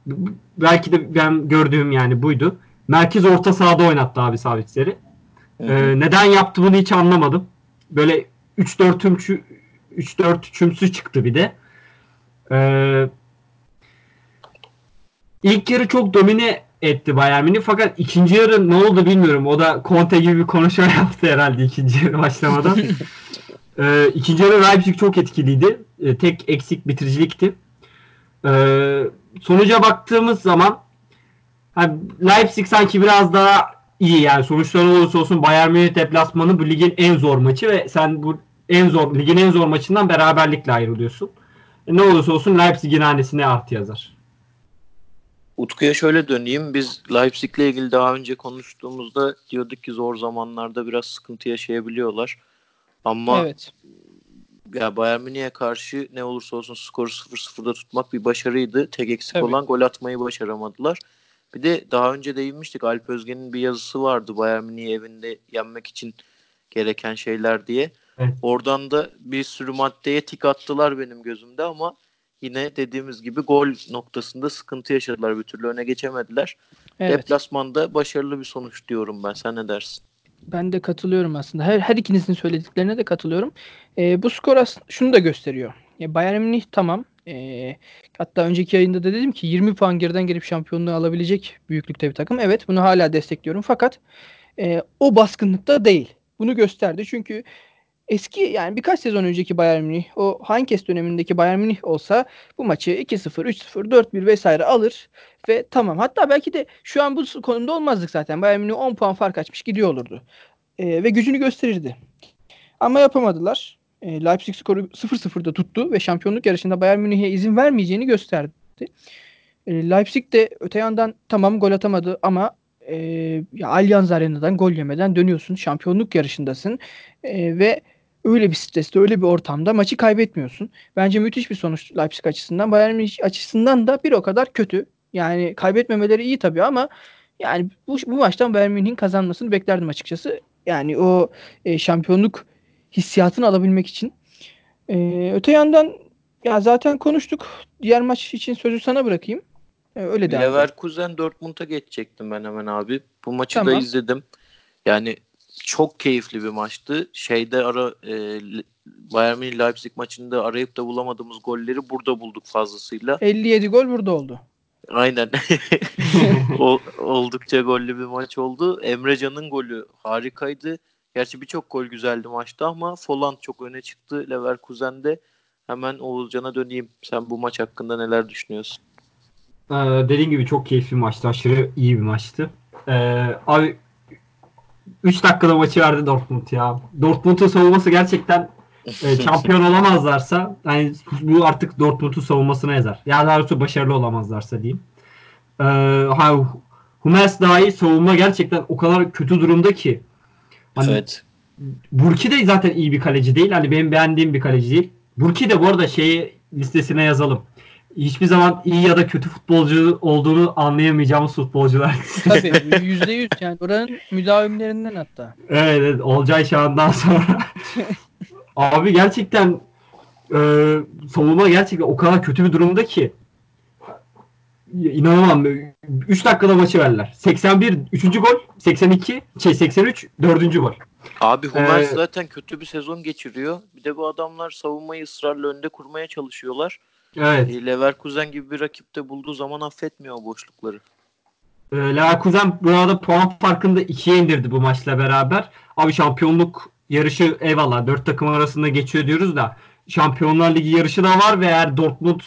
belki de ben gördüğüm yani buydu. Merkez orta sahada oynattı abi Sabitleri. Ee, neden yaptı bunu hiç anlamadım. Böyle 3-4 tümçü 3-4 çümsü çıktı bir de. Ee, ilk yarı çok domine etti Bayern Münih fakat ikinci yarı ne oldu bilmiyorum. O da Conte gibi bir konuşma <laughs> yaptı herhalde ikinci yarı başlamadan. <laughs> ee, ikinci yarı Leipzig çok etkiliydi. Ee, tek eksik bitiricilikti. Ee, sonuca baktığımız zaman hani Leipzig sanki biraz daha iyi yani sonuçlar olursa olsun Bayern Münih deplasmanı bu ligin en zor maçı ve sen bu en zor ligin en zor maçından beraberlikle ayrılıyorsun. E, ne olursa olsun Leipzig'in hanesine artı yazar. Utku'ya şöyle döneyim. Biz Leipzig'le ilgili daha önce konuştuğumuzda diyorduk ki zor zamanlarda biraz sıkıntı yaşayabiliyorlar. Ama Evet. ya Bayern Münih'e karşı ne olursa olsun skoru 0-0'da tutmak bir başarıydı. Tek eksik Tabii. olan gol atmayı başaramadılar. Bir de daha önce değinmiştik Alp Özgen'in bir yazısı vardı Bayern Münih'i evinde yenmek için gereken şeyler diye. Evet. Oradan da bir sürü maddeye tik attılar benim gözümde ama yine dediğimiz gibi gol noktasında sıkıntı yaşadılar. Bir türlü öne geçemediler. Evet. Deplasmanda başarılı bir sonuç diyorum ben. Sen ne dersin? Ben de katılıyorum aslında. Her, her ikinizin söylediklerine de katılıyorum. Ee, bu skor aslında şunu da gösteriyor. E, Bayern Münih tamam. E, hatta önceki yayında da dedim ki 20 puan geriden gelip şampiyonluğu alabilecek büyüklükte bir takım. Evet bunu hala destekliyorum. Fakat e, o baskınlıkta değil. Bunu gösterdi. Çünkü eski yani birkaç sezon önceki Bayern Münih o Heinkes dönemindeki Bayern Münih olsa bu maçı 2-0, 3-0, 4-1 vesaire alır ve tamam. Hatta belki de şu an bu konumda olmazdık zaten. Bayern Münih 10 puan fark açmış gidiyor olurdu. Ee, ve gücünü gösterirdi. Ama yapamadılar. Ee, Leipzig skoru 0-0'da tuttu ve şampiyonluk yarışında Bayern Münih'e izin vermeyeceğini gösterdi. Ee, Leipzig de öte yandan tamam gol atamadı ama e, ya Allianz Arena'dan gol yemeden dönüyorsun. Şampiyonluk yarışındasın. Ee, ve öyle bir streste, öyle bir ortamda maçı kaybetmiyorsun. Bence müthiş bir sonuç Leipzig açısından. Bayern Münih açısından da bir o kadar kötü. Yani kaybetmemeleri iyi tabii ama yani bu, bu maçtan Bayern Münih'in kazanmasını beklerdim açıkçası. Yani o e, şampiyonluk hissiyatını alabilmek için. E, öte yandan ya zaten konuştuk. Diğer maç için sözü sana bırakayım. E, öyle devam. Leverkusen Dortmund'a geçecektim ben hemen abi. Bu maçı da Tamam. izledim. Yani çok keyifli bir maçtı. Şeyde ara e, Bayern Münih Leipzig maçında arayıp da bulamadığımız golleri burada bulduk fazlasıyla. 57 gol burada oldu. Aynen. <laughs> o, oldukça gollü bir maç oldu. Emre Can'ın golü harikaydı. Gerçi birçok gol güzeldi maçta ama Folland çok öne çıktı Leverkusen'de. Hemen Oğuzcan'a döneyim. Sen bu maç hakkında neler düşünüyorsun? Ee, dediğim gibi çok keyifli bir maçtı. Aşırı iyi bir maçtı. Ee, abi 3 dakikada maçı verdi Dortmund ya. Dortmund'un savunması gerçekten e, <laughs> şampiyon olamazlarsa hani bu artık Dortmund'un savunmasına yazar. Ya daha doğrusu başarılı olamazlarsa diyeyim. Ee, ha, Hummels dahi savunma gerçekten o kadar kötü durumda ki. Hani Evet. Burki de zaten iyi bir kaleci değil. Hani benim beğendiğim bir kaleci değil. Burki de bu arada şeyi listesine yazalım. Hiçbir zaman iyi ya da kötü futbolcu olduğunu anlayamayacağımız futbolcular. <laughs> Tabii <laughs> %100 yani oranın müdavimlerinden hatta. evet, evet Olcay Şahan'dan sonra. <laughs> Abi gerçekten e, savunma gerçekten o kadar kötü bir durumda ki. İnanamam. 3 dakikada maçı verdiler. 81 3. gol, 82 şey 83 4. gol. Abi Hummels Ee, zaten kötü bir sezon geçiriyor. Bir de bu adamlar savunmayı ısrarla önde kurmaya çalışıyorlar. Evet. E, Leverkusen gibi bir rakipte bulduğu zaman affetmiyor o boşlukları. E, Leverkusen burada puan farkını da ikiye indirdi bu maçla beraber. Abi şampiyonluk yarışı eyvallah dört takım arasında geçiyor diyoruz da Şampiyonlar Ligi yarışı da var ve eğer Dortmund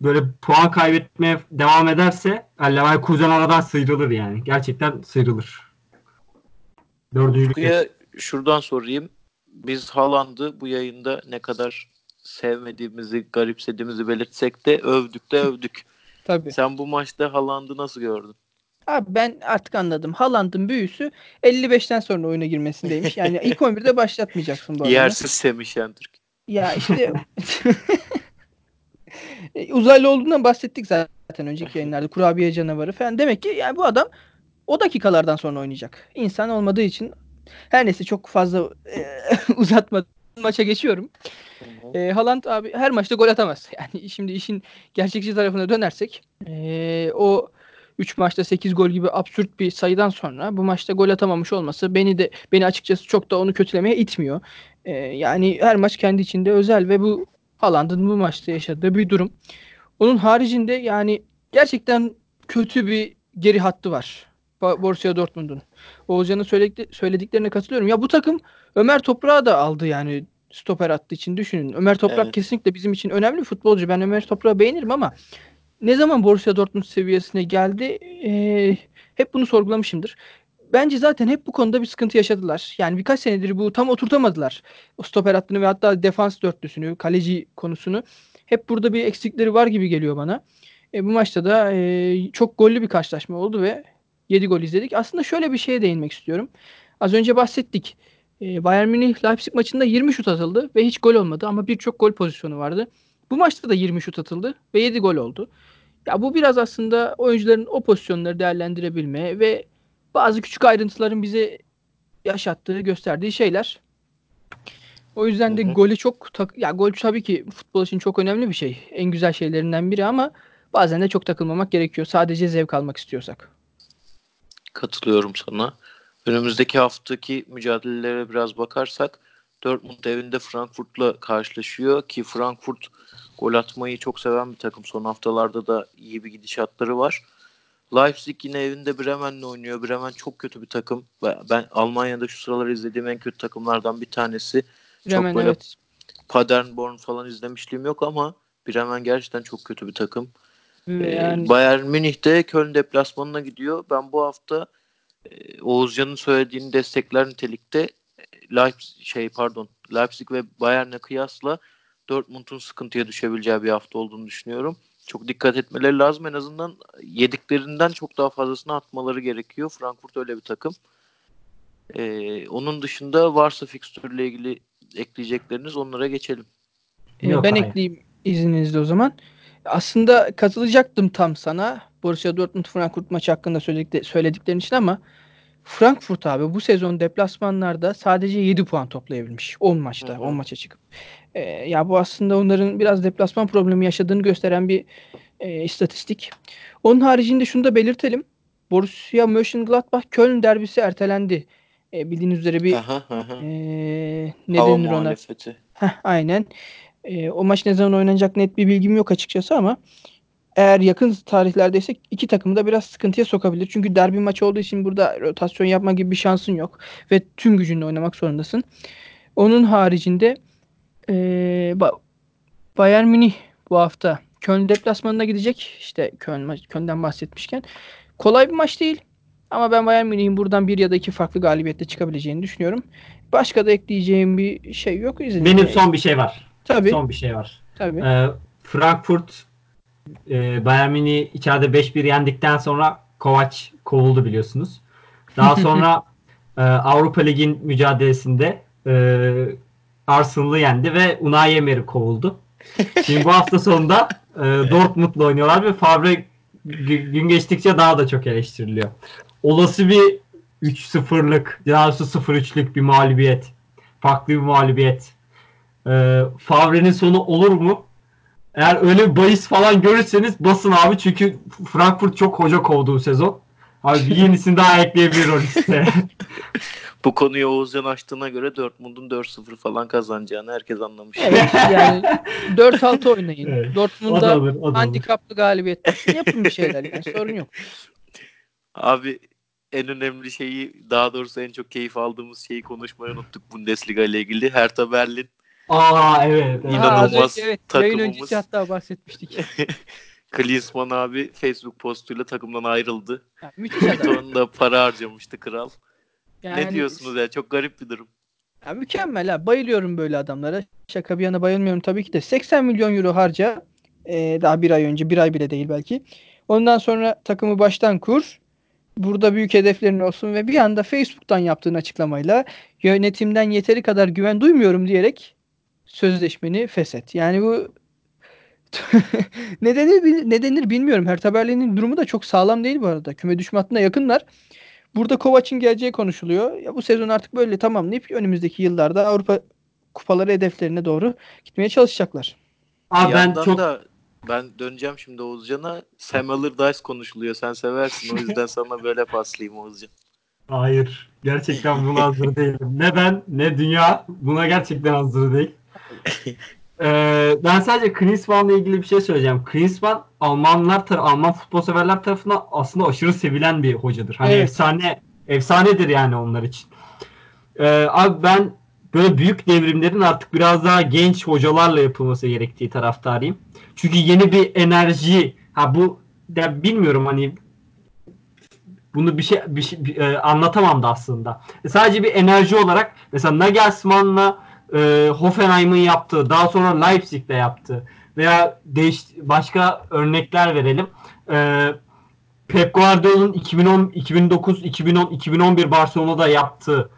böyle puan kaybetmeye devam ederse yani Leverkusen aradan sıyrılır yani. Gerçekten sıyrılır. Dördüncülük şuradan sorayım. biz Haaland'ı bu yayında ne kadar sevmediğimizi, garipsediğimizi belirtsek de övdük de övdük. <laughs> Tabii. Sen bu maçta Haaland'ı nasıl gördün? Abi ben artık anladım. Haaland'ın büyüsü 55'ten sonra oyuna girmesindeymiş. Yani <laughs> ilk 11'de başlatmayacaksın bu adamı. Yersiz Semih Şentürk. Ya işte <laughs> uzaylı olduğundan bahsettik zaten önceki yayınlarda. Kurabiye canavarı falan. Demek ki yani bu adam o dakikalardan sonra oynayacak. İnsan olmadığı için her neyse çok fazla e, uzatmadan maça geçiyorum. E, Haaland abi her maçta gol atamaz. <laughs> Yani şimdi işin gerçekçi tarafına dönersek e, o 3 maçta 8 gol gibi absürt bir sayıdan sonra bu maçta gol atamamış olması beni de beni açıkçası çok da onu kötülemeye itmiyor. E, yani her maç kendi içinde özel ve bu Haaland'ın bu maçta yaşadığı bir durum. Onun haricinde yani gerçekten kötü bir geri hattı var. Borussia Dortmund'un. Oğuzcan'ın söyledikle- söylediklerine katılıyorum. Ya bu takım Ömer Toprak'ı da aldı yani stoper attığı için düşünün. Ömer Toprak Evet. kesinlikle bizim için önemli bir futbolcu. Ben Ömer Toprak'ı beğenirim ama ne zaman Borussia Dortmund seviyesine geldi eee, hep bunu sorgulamışımdır. Bence zaten hep bu konuda bir sıkıntı yaşadılar. Yani birkaç senedir bu tam oturtamadılar. O stoper hattını ve hatta defans dörtlüsünü, kaleci konusunu. Hep burada bir eksikleri var gibi geliyor bana. E, bu maçta da e, çok gollü bir karşılaşma oldu ve 7 gol izledik. Aslında şöyle bir şeye değinmek istiyorum. Az önce bahsettik. E, Bayern Münih Leipzig maçında 20 şut atıldı ve hiç gol olmadı ama birçok gol pozisyonu vardı. Bu maçta da 20 şut atıldı ve 7 gol oldu. Ya bu biraz aslında oyuncuların o pozisyonları değerlendirebilme ve bazı küçük ayrıntıların bize yaşattığı, gösterdiği şeyler. O yüzden de Hı hı. golü çok tak ya gol tabii ki futbol için çok önemli bir şey. En güzel şeylerinden biri ama bazen de çok takılmamak gerekiyor. Sadece zevk almak istiyorsak. Katılıyorum sana. Önümüzdeki haftaki mücadelelere biraz bakarsak Dortmund evinde Frankfurt'la karşılaşıyor ki Frankfurt gol atmayı çok seven bir takım. Son haftalarda da iyi bir gidişatları var. Leipzig yine evinde Bremen'le oynuyor. Bremen çok kötü bir takım. Ben Almanya'da şu sıralar izlediğim en kötü takımlardan bir tanesi. Bremen böyle evet. Paderborn falan izlemişliğim yok ama Bremen gerçekten çok kötü bir takım. Ve Ee, yani Bayern Münih de Köln deplasmanına gidiyor. Ben bu hafta Oğuzcan'ın söylediğini destekler nitelikte e, Leipzig şey pardon Leipzig ve Bayern'e kıyasla Dortmund'un sıkıntıya düşebileceği bir hafta olduğunu düşünüyorum. Çok dikkat etmeleri lazım. En azından yediklerinden çok daha fazlasını atmaları gerekiyor. Frankfurt öyle bir takım. Ee, onun dışında varsa fikstürle ilgili ekleyecekleriniz onlara geçelim. Yok, ben hayır. ekleyeyim izninizle o zaman. Aslında katılacaktım tam sana Borussia Dortmund Frankfurt maçı hakkında söyledikleri, söylediklerin için ama Frankfurt abi bu sezon deplasmanlarda sadece 7 puan toplayabilmiş 10 maçta, Hı hı. 10 maça çıkıp. Ee, ya bu aslında onların biraz deplasman problemi yaşadığını gösteren bir e, istatistik. Onun haricinde şunu da belirtelim. Borussia Mönchengladbach Köln derbisi ertelendi. E, bildiğiniz üzere bir Aha, aha. e, ne Hava denir ona? Heh, aynen. E, o maç ne zaman oynanacak net bir bilgim yok açıkçası ama eğer yakın tarihlerdeyse iki takımı da biraz sıkıntıya sokabilir. Çünkü derbi maçı olduğu için burada rotasyon yapma gibi bir şansın yok. Ve tüm gücünle oynamak zorundasın. Onun haricinde e, ba- Bayern Münih bu hafta Köln deplasmanına gidecek. İşte Köln Köln'den bahsetmişken. Kolay bir maç değil. Ama ben Bayern Münih'in buradan bir ya da iki farklı galibiyetle çıkabileceğini düşünüyorum. Başka da ekleyeceğim bir şey yok. İzninizle. Benim son bir şey var. Tabii. Son bir şey var. Tabii. Ee, Frankfurt e, Bayern Münih'i içeride 5-1 yendikten sonra Kovac kovuldu biliyorsunuz. Daha <laughs> sonra e, Avrupa Ligi'nin mücadelesinde e, Arsenal'ı yendi ve Unai Emery kovuldu. Şimdi bu hafta sonunda e, Dortmund'la oynuyorlar ve Favre gü- gün geçtikçe daha da çok eleştiriliyor. Olası bir 3-0'lık, daha doğrusu 0-3'lük bir mağlubiyet. Farklı bir mağlubiyet. E, Favre'nin sonu olur mu? Eğer öyle bir bahis falan görürseniz basın abi çünkü Frankfurt çok hoca kovdu bu sezon. Abi bir yenisini daha ekleyebilir o listeye. <laughs> Bu konuyu Oğuzcan açtığına göre Dortmund'un 4-0 falan kazanacağını herkes anlamış. Evet yani 4-6 oynayın. Evet. o da Dortmund'a olur, handikaplı galibiyet. Yapın bir şeyler yani sorun yok. Abi en önemli şeyi daha doğrusu en çok keyif aldığımız şeyi konuşmayı unuttuk Bundesliga ile ilgili. Hertha Berlin Aa evet. evet. İnanılmaz Aa, az önce evet, yayın takımımız. öncesi hatta bahsetmiştik. <laughs> Klinsmann abi Facebook postuyla takımdan ayrıldı. Yani müthiş adam. ton da para harcamıştı kral. Yani ne diyorsunuz ya? Çok garip bir durum. Ya mükemmel ha. Bayılıyorum böyle adamlara. Şaka bir yana bayılmıyorum tabii ki de. 80 milyon euro harca. Ee, daha bir ay önce. Bir ay bile değil belki. Ondan sonra takımı baştan kur. Burada büyük hedeflerin olsun ve bir anda Facebook'tan yaptığın açıklamayla yönetimden yeteri kadar güven duymuyorum diyerek sözleşmeni feshet. Yani bu <laughs> ne denir, ne denir bilmiyorum. Hertha Berlin'in durumu da çok sağlam değil bu arada. Küme düşme hattına yakınlar. Burada Kovac'ın geleceği konuşuluyor. Ya bu sezon artık böyle tamamlayıp önümüzdeki yıllarda Avrupa kupaları hedeflerine doğru gitmeye çalışacaklar. Abi ben çok da ben döneceğim şimdi Oğuzcan'a. Sam Allardyce konuşuluyor. Sen seversin. O yüzden sana böyle paslayayım Oğuzcan. Hayır. Gerçekten buna hazır değilim. Ne ben ne dünya buna gerçekten hazır değil. Ee, ben sadece Klinsmann'la ilgili bir şey söyleyeceğim. Klinsmann Almanlar tar Alman futbol severler tarafından aslında aşırı sevilen bir hocadır. Hani Evet. efsane efsanedir yani onlar için. Ee, abi ben böyle büyük devrimlerin artık biraz daha genç hocalarla yapılması gerektiği taraftarıyım. Çünkü yeni bir enerji ha bu ya bilmiyorum hani bunu bir şey bir şey bir- e, anlatamam da aslında. E, sadece bir enerji olarak mesela Nagelsmann'la e, Hoffenheim'in yaptığı, daha sonra Leipzig'te yaptığı veya değiş başka örnekler verelim. E, Pep Guardiola'nın 2010, 2009, 2010, 2011 Barcelona'da yaptığı,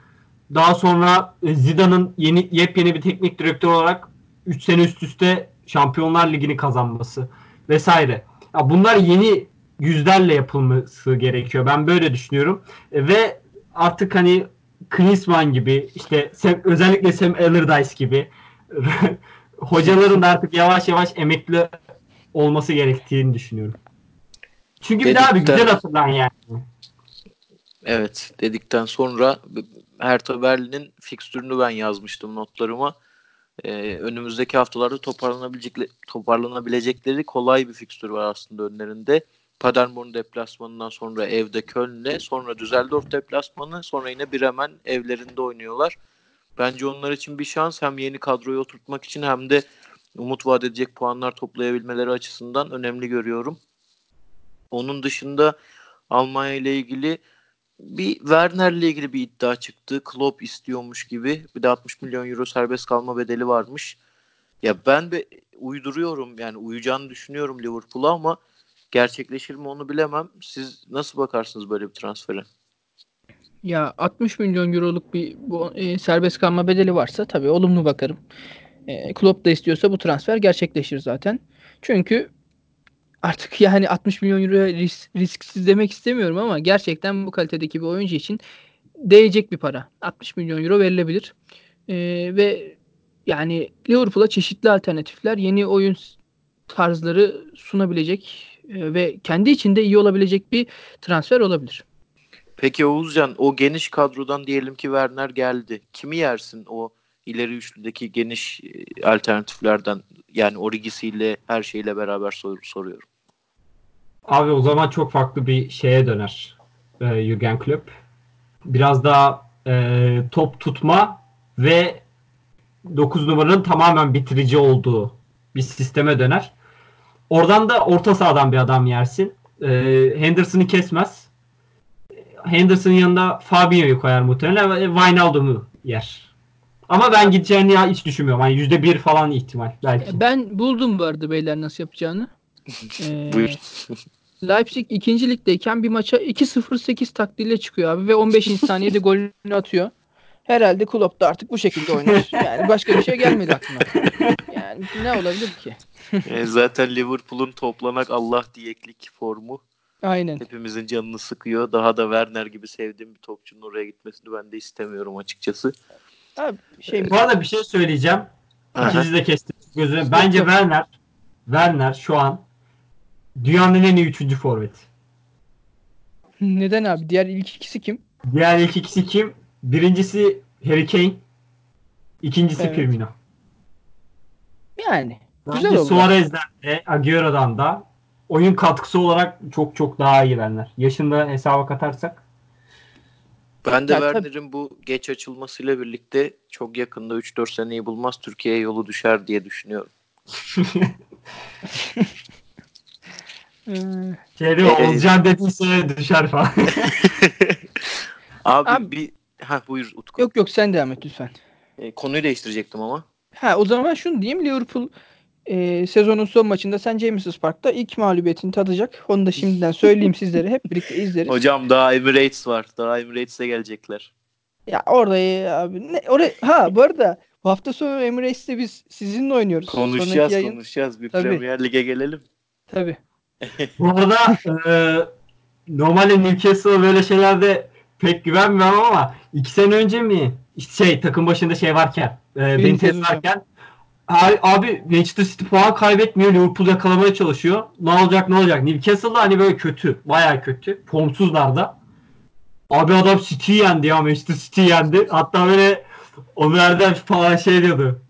daha sonra e, Zidane'ın yeni yepyeni bir teknik direktör olarak 3 sene üst üste Şampiyonlar Ligi'ni kazanması vesaire. Ya bunlar yeni yüzlerle yapılması gerekiyor. Ben böyle düşünüyorum. E, ve artık hani Klinsmann gibi işte Sam- özellikle Sam Allardyce gibi <laughs> hocaların da artık yavaş yavaş emekli olması gerektiğini düşünüyorum. Çünkü bir daha bir Dedikten- güzel hatırlan yani. Evet dedikten sonra Hertha Berlin'in fikstürünü ben yazmıştım notlarıma. Ee, önümüzdeki haftalarda toparlanabilecekleri, toparlanabilecekleri kolay bir fikstür var aslında önlerinde. Paderborn deplasmanından sonra evde Köln'le, sonra Düsseldorf deplasmanı, sonra yine Bremen evlerinde oynuyorlar. Bence onlar için bir şans hem yeni kadroyu oturtmak için hem de umut vaat edecek puanlar toplayabilmeleri açısından önemli görüyorum. Onun dışında Almanya ile ilgili bir Werner'le ilgili bir iddia çıktı. Klopp istiyormuş gibi. Bir de 60 milyon euro serbest kalma bedeli varmış. Ya ben de uyduruyorum yani uyacağını düşünüyorum Liverpool'a ama gerçekleşir mi onu bilemem. Siz nasıl bakarsınız böyle bir transfere? Ya 60 milyon euroluk bir bu, e, serbest kalma bedeli varsa tabii olumlu bakarım. E, Klopp da istiyorsa bu transfer gerçekleşir zaten. Çünkü artık yani 60 milyon euro risk, risksiz demek istemiyorum ama gerçekten bu kalitedeki bir oyuncu için değecek bir para. 60 milyon euro verilebilir. E, ve yani Liverpool'a çeşitli alternatifler, yeni oyun tarzları sunabilecek ve kendi içinde iyi olabilecek bir transfer olabilir. Peki Oğuzcan o geniş kadrodan diyelim ki Werner geldi. Kimi yersin o ileri üçlüdeki geniş e, alternatiflerden yani Origi'siyle her şeyle beraber sor- soruyorum. Abi o zaman çok farklı bir şeye döner e, Jürgen Klopp. Biraz daha e, top tutma ve 9 numaranın tamamen bitirici olduğu bir sisteme döner. Oradan da orta sahadan bir adam yersin. E, Henderson'ı kesmez. Henderson'ın yanında Fabinho'yu koyar muhtemelen ve Wijnaldum'u yer. Ama ben gideceğini ya hiç düşünmüyorum. Hani %1 falan ihtimal belki. Ben buldum bu arada beyler nasıl yapacağını. <laughs> Ee, Buyur. Leipzig ikinci ligdeyken bir maça 2-0-8 taktiğiyle çıkıyor abi ve 15. saniyede <laughs> golünü atıyor. Herhalde Klopp da artık bu şekilde oynar. <laughs> Yani başka bir şey gelmedi aklıma. Yani ne olabilir ki? E, zaten Liverpool'un toplanak Allah diyeklik formu Aynen. hepimizin canını sıkıyor. Daha da Werner gibi sevdiğim bir topçunun oraya gitmesini ben de istemiyorum açıkçası. Abi şey Bu arada bir şey söyleyeceğim. İkinizi de kestim gözüne. Bence. Werner Werner şu an dünyanın en iyi üçüncü forveti. neden abi? Diğer ilk ikisi kim? Diğer ilk ikisi kim? Birincisi Harry Kane. İkincisi Evet. Firmino. Yani. Bence Güzel oldu. Suarez'den de Agüero'dan da oyun katkısı olarak çok çok daha iyi Werner. Yaşında hesaba katarsak. Ben de Werner'in bu geç açılmasıyla birlikte çok yakında 3-4 seneyi bulmaz Türkiye'ye yolu düşer diye düşünüyorum. <laughs> Şeyde Ee, Oğuzcan dediyse düşer falan. <laughs> Abi, Abi- bir ha buyur Utku. yok yok sen devam et lütfen. E, konuyu değiştirecektim ama. Ha o zaman şunu diyeyim Liverpool e, sezonun son maçında St. James's Park'ta ilk mağlubiyetini tadacak. Onu da şimdiden söyleyeyim sizlere. Hep birlikte izleriz. Hocam daha Emirates var. Daha Emirates'e gelecekler. Ya orada ya abi. Ne, oraya, ha bu arada bu hafta sonu Emirates'te biz sizinle oynuyoruz. Konuşacağız yayın- konuşacağız. Bir Tabii. Premier Lig'e gelelim. Tabii. <laughs> Bu arada e, normalde Newcastle'a böyle şeylerde pek güvenmiyorum ama iki sene önce mi şey takım başında şey varken e, Benitez varken abi, Manchester City puan kaybetmiyor Liverpool yakalamaya çalışıyor. Ne olacak ne olacak? Newcastle'da hani böyle kötü. Bayağı kötü. Formsuzlar da. Abi adam City yendi ya Manchester City yendi. Hatta böyle Erdem falan şey diyordu.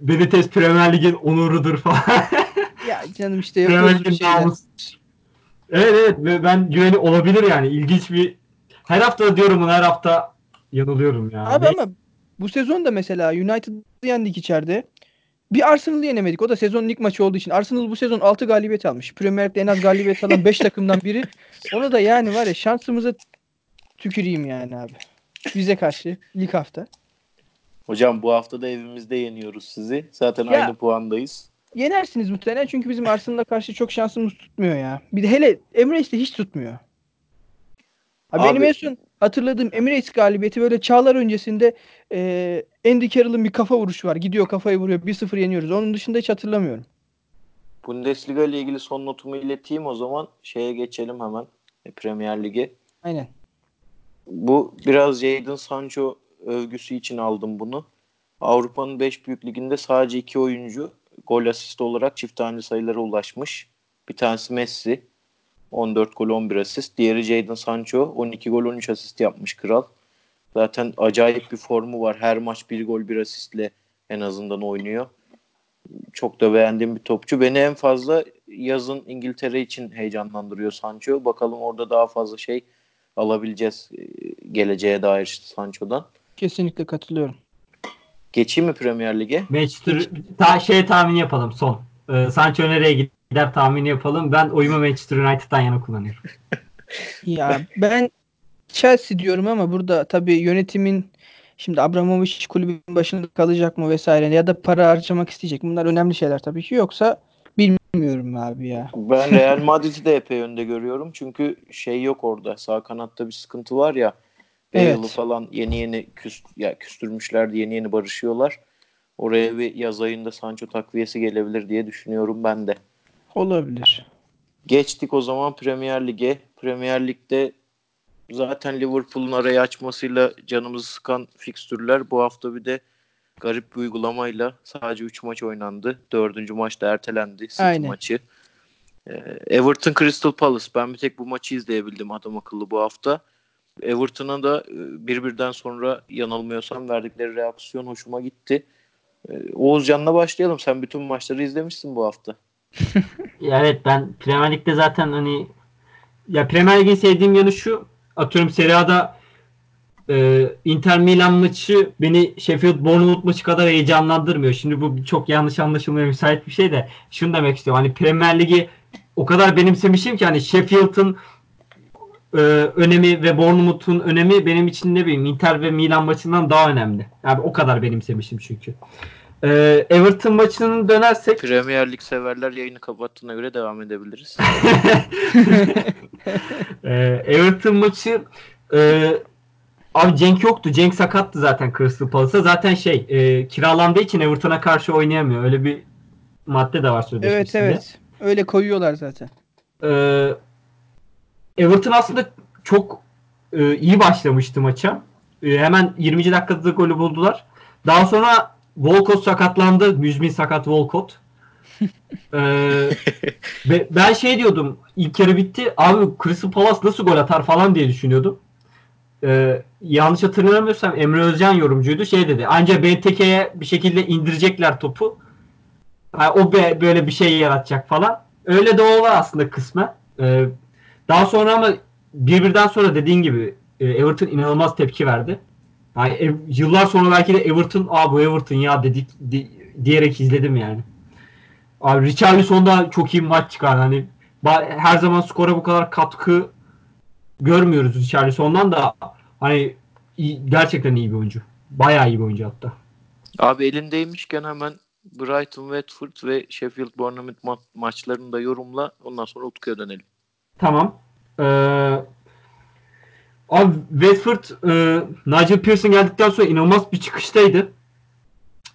Benitez Premier Lig'in onurudur falan. <laughs> Ya canım işte Premier yapıyoruz bir Lig'in şeyler. namus. Evet evet ve ben güveni olabilir yani ilginç bir her hafta diyorum bunu her hafta yanılıyorum ya. Abi Ne- ama bu sezon da mesela United'ı yendik içeride. Bir Arsenal'ı yenemedik. O da sezonun ilk maçı olduğu için. Arsenal bu sezon 6 galibiyet almış. Premier Lig'de en az galibiyet alan 5 <laughs> takımdan biri. Onu da yani var ya şansımıza tüküreyim yani abi. Bize karşı ilk hafta. Hocam bu hafta da evimizde yeniyoruz sizi. Zaten Ya. aynı puandayız. Yenersiniz muhtemelen çünkü bizim Arsenal'a karşı çok şansımız tutmuyor ya. Bir de hele Emirates'te hiç tutmuyor. Abi, benim Abi- en son hatırladığım Emirates galibiyeti böyle çağlar öncesinde e, Andy Carroll'ın bir kafa vuruşu var. Gidiyor kafayı vuruyor 1-0 yeniyoruz. Onun dışında hiç hatırlamıyorum. Bundesliga ile ilgili son notumu ileteyim o zaman. Şeye geçelim hemen. e, Premier Lig'e. Aynen. Bu biraz Jadon Sancho övgüsü için aldım bunu. Avrupa'nın 5 büyük liginde sadece 2 oyuncu gol asist olarak çift tane sayılara ulaşmış. Bir tanesi Messi. 14 gol 11 asist. Diğeri Jadon Sancho. 12 gol 13 asist yapmış kral. Zaten acayip bir formu var. Her maç bir gol bir asistle en azından oynuyor. Çok da beğendiğim bir topçu. Beni en fazla yazın İngiltere için heyecanlandırıyor Sancho. Bakalım orada daha fazla şey alabileceğiz e, geleceğe dair Sancho'dan. Kesinlikle katılıyorum. Geçeyim mi Premier Lig'e? Manchester ta, şey tahmini yapalım son. Ee, Sancho nereye gider tahmini yapalım. Ben oyumu Manchester United'dan yana kullanıyorum. <laughs> Ya ben Chelsea diyorum ama burada tabii yönetimin şimdi Abramovich kulübün başında kalacak mı vesaire ya da para harcamak isteyecek. Bunlar önemli şeyler tabii ki. Yoksa bilmiyorum abi ya. Ben Real Madrid'i de epey önde görüyorum. Çünkü şey yok orada. Sağ kanatta bir sıkıntı var ya. Evet. Bale'ı falan yeni yeni küst, ya küstürmüşlerdi. Yeni yeni barışıyorlar. Oraya bir yaz ayında Sancho takviyesi gelebilir diye düşünüyorum ben de. Olabilir. Geçtik o zaman Premier Lig'e. Premier Lig'de zaten Liverpool'un arayı açmasıyla canımızı sıkan fikstürler. Bu hafta bir de garip bir uygulamayla sadece 3 maç oynandı. Dördüncü maç da ertelendi. City Aynen. maçı. Ee, Everton Crystal Palace. Ben bir tek bu maçı izleyebildim adam akıllı bu hafta. Everton'a da e, birbirden sonra yanılmıyorsam verdikleri reaksiyon hoşuma gitti. Ee, Oğuzcan'la başlayalım. Sen bütün maçları izlemişsin bu hafta. Evet ben Premier Lig'de zaten hani ya Premier Lig'in sevdiğim yanı şu atıyorum Serie A'da e, Inter Milan maçı beni Sheffield Bournemouth maçı kadar heyecanlandırmıyor. Şimdi bu çok yanlış anlaşılmaya müsait bir şey de şunu demek istiyorum. Hani Premier Ligi o kadar benimsemişim ki hani Sheffield'ın e, önemi ve Bournemouth'un önemi benim için ne bileyim Inter ve Milan maçından daha önemli. Yani o kadar benimsemişim çünkü. E, Everton maçının dönersek Premier Lig severler yayını kapattığına göre devam edebiliriz. <laughs> Ee, Everton maçı e, abi Cenk yoktu. Cenk sakattı zaten Crystal Palace'a. Zaten şey e, kiralandığı için Everton'a karşı oynayamıyor. Öyle bir madde de var Evet sözleşmesinde. evet. Öyle koyuyorlar zaten. Ee, Everton aslında çok e, iyi başlamıştı maça. E, hemen 20. dakikada da golü buldular. Daha sonra Walcott sakatlandı. Müzmin sakat Walcott. <laughs> Ee, ben şey diyordum ilk yarı bitti. Abi Crystal Palace nasıl gol atar falan diye düşünüyordum. Ee, yanlış hatırlamıyorsam Emre Özcan yorumcuydu. Şey dedi. Anca BTK'ye bir şekilde indirecekler topu. Ha, o be, böyle bir şey yaratacak falan. Öyle de oldu aslında kısmen. Ee, daha sonra ama birbirden sonra dediğin gibi e, Everton inanılmaz tepki verdi. Yani ev- yıllar sonra belki de Everton, aa bu Everton ya dedik di- diyerek izledim yani. Abi Richarlison da çok iyi maç çıkardı. Hani her zaman skora bu kadar katkı görmüyoruz Richarlison'dan da hani iyi- gerçekten iyi bir oyuncu. Bayağı iyi bir oyuncu hatta. Abi elindeymişken hemen Brighton, Watford ve Sheffield Bournemouth ma- maçlarını da yorumla. Ondan sonra Utku'ya dönelim. Tamam. Ee, abi Watford e, Nigel Pearson geldikten sonra inanılmaz bir çıkıştaydı.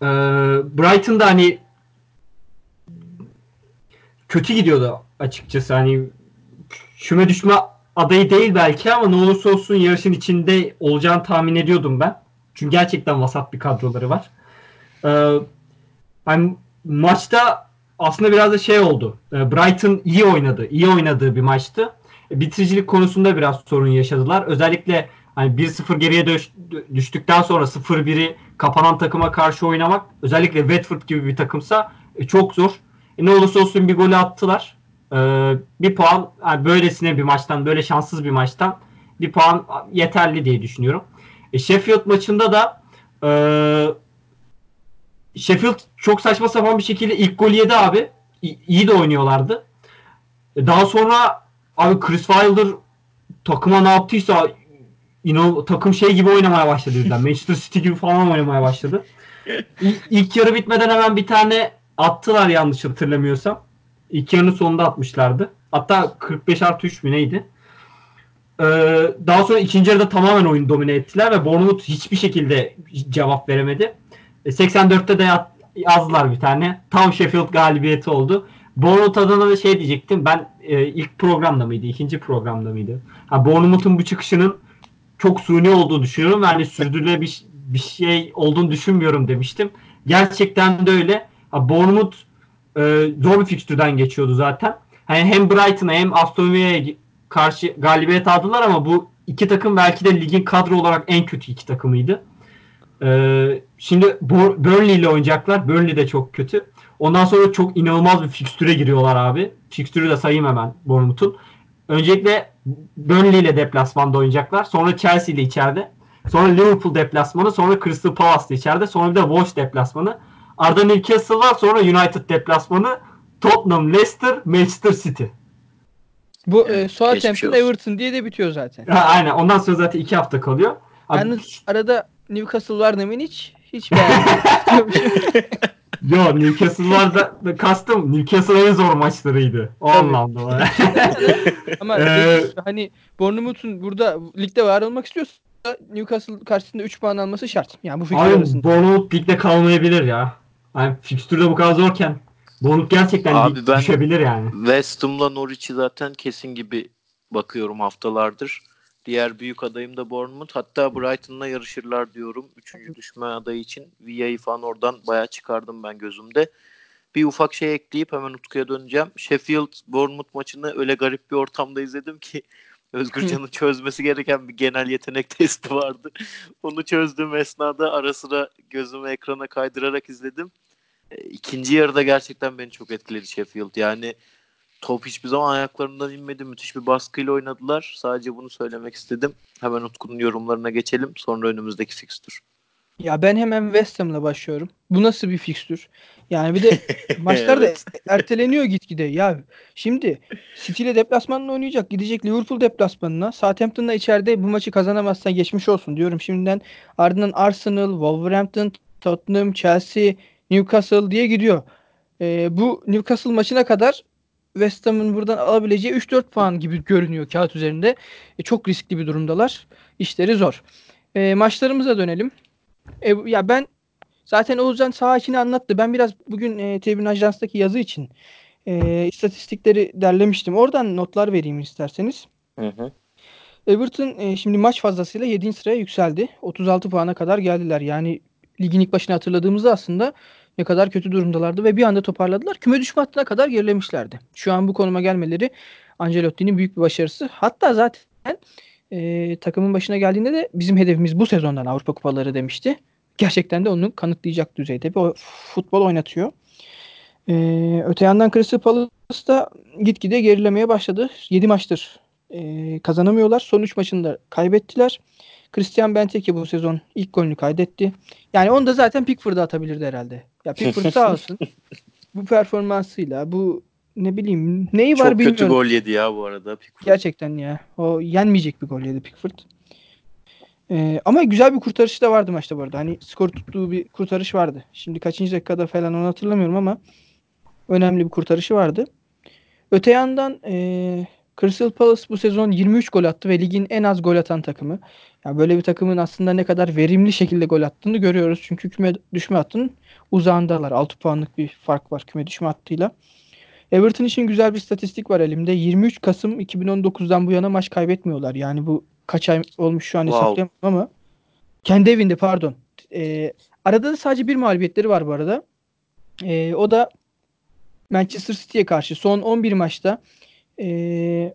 Ee, Brighton da hani kötü gidiyordu açıkçası. Hani küme düşme adayı değil belki ama ne olursa olsun yarışın içinde olacağını tahmin ediyordum ben. Çünkü gerçekten vasat bir kadroları var. Ee, hani maçta aslında biraz da şey oldu. Ee, Brighton iyi oynadı. iyi oynadığı bir maçtı. E, Bitiricilik konusunda biraz sorun yaşadılar. Özellikle hani 1-0 geriye düş- düştükten sonra 0-1'i kapanan takıma karşı oynamak özellikle Watford gibi bir takımsa e, çok zor. E, ne olursa olsun bir golü attılar. Ee, bir puan yani böylesine bir maçtan, böyle şanssız bir maçtan bir puan yeterli diye düşünüyorum. E, Sheffield maçında da e, Sheffield çok saçma sapan bir şekilde ilk golü yedi abi. İ- iyi de oynuyorlardı. E, Daha sonra abi Chris Wilder takıma ne yaptıysa inan takım şey gibi oynamaya başladı birden. <laughs> Manchester City gibi falan oynamaya başladı. İlk, ilk yarı bitmeden hemen bir tane attılar yanlış hatırlamıyorsam. İlk yarının sonunda atmışlardı. Hatta 45 artı 3 mü neydi? Ee, daha sonra ikinci yarıda tamamen oyunu domine ettiler ve Bournemouth hiçbir şekilde cevap veremedi. E, 84'te de yat- yazdılar bir tane. Tam Sheffield galibiyeti oldu. Bournemouth adına da şey diyecektim. Ben e, ilk programda mıydı? ikinci programda mıydı? Ha, Bournemouth'un bu çıkışının çok suni olduğunu düşünüyorum. Yani sürdürülebilir bir, bir şey olduğunu düşünmüyorum demiştim. Gerçekten de öyle. Ha, Bournemouth e, zor bir fikstürden geçiyordu zaten. Hani hem Brighton'a hem Aston Villa'ya karşı galibiyet aldılar ama bu iki takım belki de ligin kadro olarak en kötü iki takımıydı. Ee, şimdi Burnley ile oynayacaklar. Burnley de çok kötü. Ondan sonra çok inanılmaz bir fikstüre giriyorlar abi. Fikstürü de sayayım hemen Bournemouth'un. Öncelikle Burnley ile deplasmanda oynayacaklar. Sonra Chelsea ile içeride. Sonra Liverpool deplasmanı. Sonra Crystal Palace ile içeride. Sonra bir de Wolves deplasmanı. Ardından Newcastle var. Sonra United deplasmanı. Tottenham, Leicester, Manchester City. Bu Evet, e, Southampton. Everton diye de bitiyor zaten. Ha, aynen. Ondan sonra zaten iki hafta kalıyor. Abi, Yalnız arada Newcastle var demin hiç hiç beğenmedim. <laughs> Yo Newcastle'larda da kastım Newcastle'ın en zor maçlarıydı. O Tabii. anlamda. <laughs> Ama Ee, hani Bournemouth'un burada ligde var olmak istiyorsa Newcastle karşısında 3 puan alması şart. Yani bu fikir Abi arasında. Bournemouth ligde kalmayabilir ya. Yani fikstürde bu kadar zorken Bournemouth gerçekten Abi ben- düşebilir yani. West Ham'la Norwich'i zaten kesin gibi bakıyorum haftalardır. Diğer büyük adayım da Bournemouth. Hatta Brighton'la yarışırlar diyorum. Üçüncü düşme adayı için. Villa'yı falan oradan bayağı çıkardım ben gözümde. Bir ufak şey ekleyip hemen Utku'ya döneceğim. Sheffield Bournemouth maçını öyle garip bir ortamda izledim ki <laughs> Özgürcan'ın <laughs> çözmesi gereken bir genel yetenek testi vardı. <laughs> Onu çözdüğüm esnada ara sıra gözümü ekrana kaydırarak izledim. E, İkinci yarıda gerçekten beni çok etkiledi Sheffield. Yani top hiçbir zaman ayaklarından inmedi. Müthiş bir baskıyla oynadılar. Sadece bunu söylemek istedim. Hemen Utku'nun yorumlarına geçelim. Sonra önümüzdeki fikstür. Ya ben hemen West Ham'la başlıyorum. Bu nasıl bir fikstür? Yani bir de <laughs> maçlar da erteleniyor gitgide. Ya şimdi City ile deplasmanla oynayacak. Gidecek Liverpool deplasmanına. Southampton'la içeride bu maçı kazanamazsa geçmiş olsun diyorum şimdiden. Ardından Arsenal, Wolverhampton, Tottenham, Chelsea, Newcastle diye gidiyor. Ee, bu Newcastle maçına kadar West Ham'ın buradan alabileceği 3-4 puan gibi görünüyor kağıt üzerinde. E, çok riskli bir durumdalar. İşleri zor. E, maçlarımıza dönelim. E, ya ben zaten Oğuzcan saha içini anlattı. Ben biraz bugün e, Tribün Ajans'taki yazı için e, istatistikleri derlemiştim. Oradan notlar vereyim isterseniz. Hı hı. Everton e, şimdi maç fazlasıyla 7. sıraya yükseldi. 36 puana kadar geldiler. Yani ligin ilk başını hatırladığımızda aslında ne kadar kötü durumdalardı ve bir anda toparladılar. Küme düşme hattına kadar gerilemişlerdi. Şu an bu konuma gelmeleri Ancelotti'nin büyük bir başarısı. Hatta zaten e, takımın başına geldiğinde de bizim hedefimiz bu sezondan Avrupa Kupaları demişti. Gerçekten de onu kanıtlayacak düzeyde bir futbol oynatıyor. E, öte yandan Crystal Palace da gitgide gerilemeye başladı. 7 maçtır e, kazanamıyorlar. Son 3 maçında kaybettiler. Christian Benteke bu sezon ilk golünü kaydetti. Yani onu da zaten Pickford'a atabilirdi herhalde. Ya Pickford sağ olsun. <laughs> bu performansıyla bu ne bileyim neyi var Çok kötü bilmiyorum. gol yedi ya bu arada. Pickford. Gerçekten ya. O yenmeyecek bir gol yedi Pickford. Ee, ama güzel bir kurtarışı da vardı maçta bu arada. Hani skor tuttuğu bir kurtarış vardı. Şimdi kaçıncı dakikada falan onu hatırlamıyorum ama önemli bir kurtarışı vardı. Öte yandan e, Crystal Palace bu sezon 23 gol attı ve ligin en az gol atan takımı. Yani böyle bir takımın aslında ne kadar verimli şekilde gol attığını görüyoruz. Çünkü küme düşme hattının uzağındalar. 6 puanlık bir fark var küme düşme hattıyla. Everton için güzel bir statistik var elimde. 23 Kasım 2019'dan bu yana maç kaybetmiyorlar. Yani bu kaç ay olmuş şu an Wow. hesaplayamam ama kendi evinde pardon. Ee, arada da sadece bir mağlubiyetleri var bu arada. Ee, o da Manchester City'ye karşı son 11 maçta ee,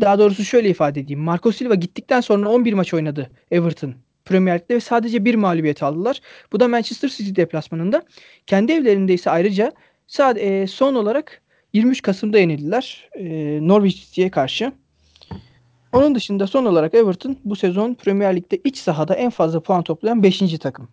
daha doğrusu şöyle ifade edeyim. Marco Silva gittikten sonra 11 maç oynadı Everton Premier Lig'de ve sadece bir mağlubiyet aldılar. Bu da Manchester City deplasmanında. Kendi evlerinde ise ayrıca Sad e, son olarak 23 Kasım'da yenildiler e, Norwich City'ye karşı. Onun dışında son olarak Everton bu sezon Premier Lig'de iç sahada en fazla puan toplayan 5. takım.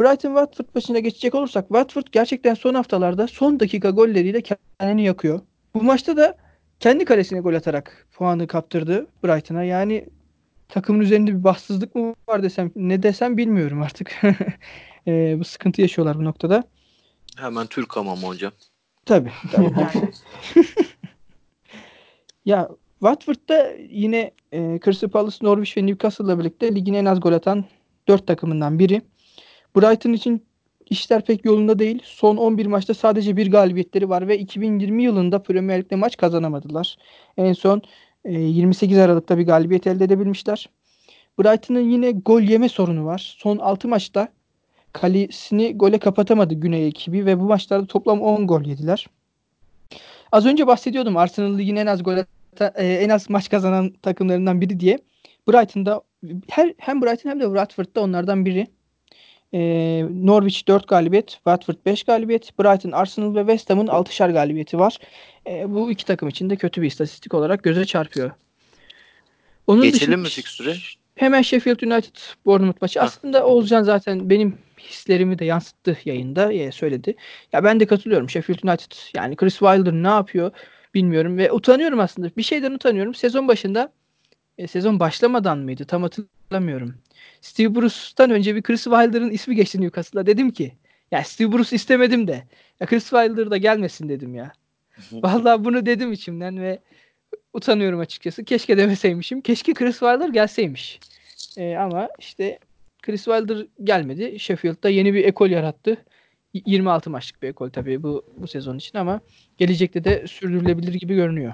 Brighton Watford başına geçecek olursak Watford gerçekten son haftalarda son dakika golleriyle kendini yakıyor. Bu maçta da kendi kalesine gol atarak puanı kaptırdı Brighton'a. Yani takımın üzerinde bir bahtsızlık mı var desem ne desem bilmiyorum artık. <laughs> E, bu sıkıntı yaşıyorlar bu noktada. Hemen Türk hamamı hocam. Tabii. tabii. <laughs> <laughs> Ya Watford'da yine e, Crystal Palace, Norwich ve Newcastle'la birlikte ligin en az gol atan 4 takımından biri. Brighton için işler pek yolunda değil. Son 11 maçta sadece bir galibiyetleri var ve 2020 yılında Premier Lig'de maç kazanamadılar. En son e, 28 Aralık'ta bir galibiyet elde edebilmişler. Brighton'ın yine gol yeme sorunu var. Son 6 maçta kalesini gole kapatamadı Güney ekibi ve bu maçlarda toplam 10 gol yediler. Az önce bahsediyordum Arsenal ligin en az gol e, en az maç kazanan takımlarından biri diye. Brighton'da her hem Brighton hem de Watford'da onlardan biri. E, Norwich 4 galibiyet, Watford 5 galibiyet, Brighton, Arsenal ve West Ham'ın 6'şar galibiyeti var. E, bu iki takım için de kötü bir istatistik olarak göze çarpıyor. Onun Geçelim mi fikstüre? Hemen Sheffield United Bournemouth maçı. Hah. Aslında Oğuzcan zaten benim hislerimi de yansıttı yayında e, söyledi. Ya ben de katılıyorum. Sheffield United yani Chris Wilder ne yapıyor bilmiyorum ve utanıyorum aslında. Bir şeyden utanıyorum. Sezon başında e, sezon başlamadan mıydı? Tam hatırlamıyorum. Steve Bruce'tan önce bir Chris Wilder'ın ismi geçti Newcastle'a. Dedim ki ya Steve Bruce istemedim de ya Chris Wilder da gelmesin dedim ya. <laughs> Vallahi bunu dedim içimden ve utanıyorum açıkçası. Keşke demeseymişim. Keşke Chris Wilder gelseymiş. Ee, ama işte Chris Wilder gelmedi. Sheffield'da yeni bir ekol yarattı. Y- 26 maçlık bir ekol tabii bu bu sezon için ama gelecekte de sürdürülebilir gibi görünüyor.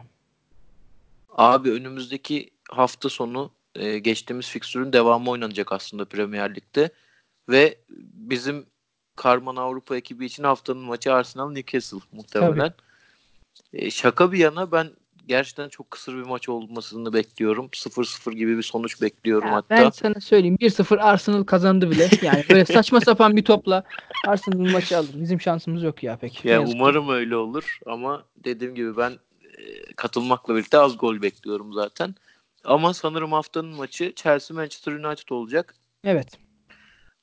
Abi önümüzdeki hafta sonu e, geçtiğimiz fikstürün devamı oynanacak aslında Premier Lig'de ve bizim Karman Avrupa ekibi için haftanın maçı Arsenal Newcastle muhtemelen. E, şaka bir yana ben gerçekten çok kısır bir maç olmasını bekliyorum. 0-0 gibi bir sonuç bekliyorum Ya hatta. ben sana söyleyeyim 1-0 Arsenal kazandı bile. Yani böyle saçma sapan bir topla Arsenal maçı alır. Bizim şansımız yok ya pek. Ya ki. umarım öyle olur ama dediğim gibi ben e, katılmakla birlikte az gol bekliyorum zaten. Ama sanırım haftanın maçı Chelsea Manchester United olacak. Evet.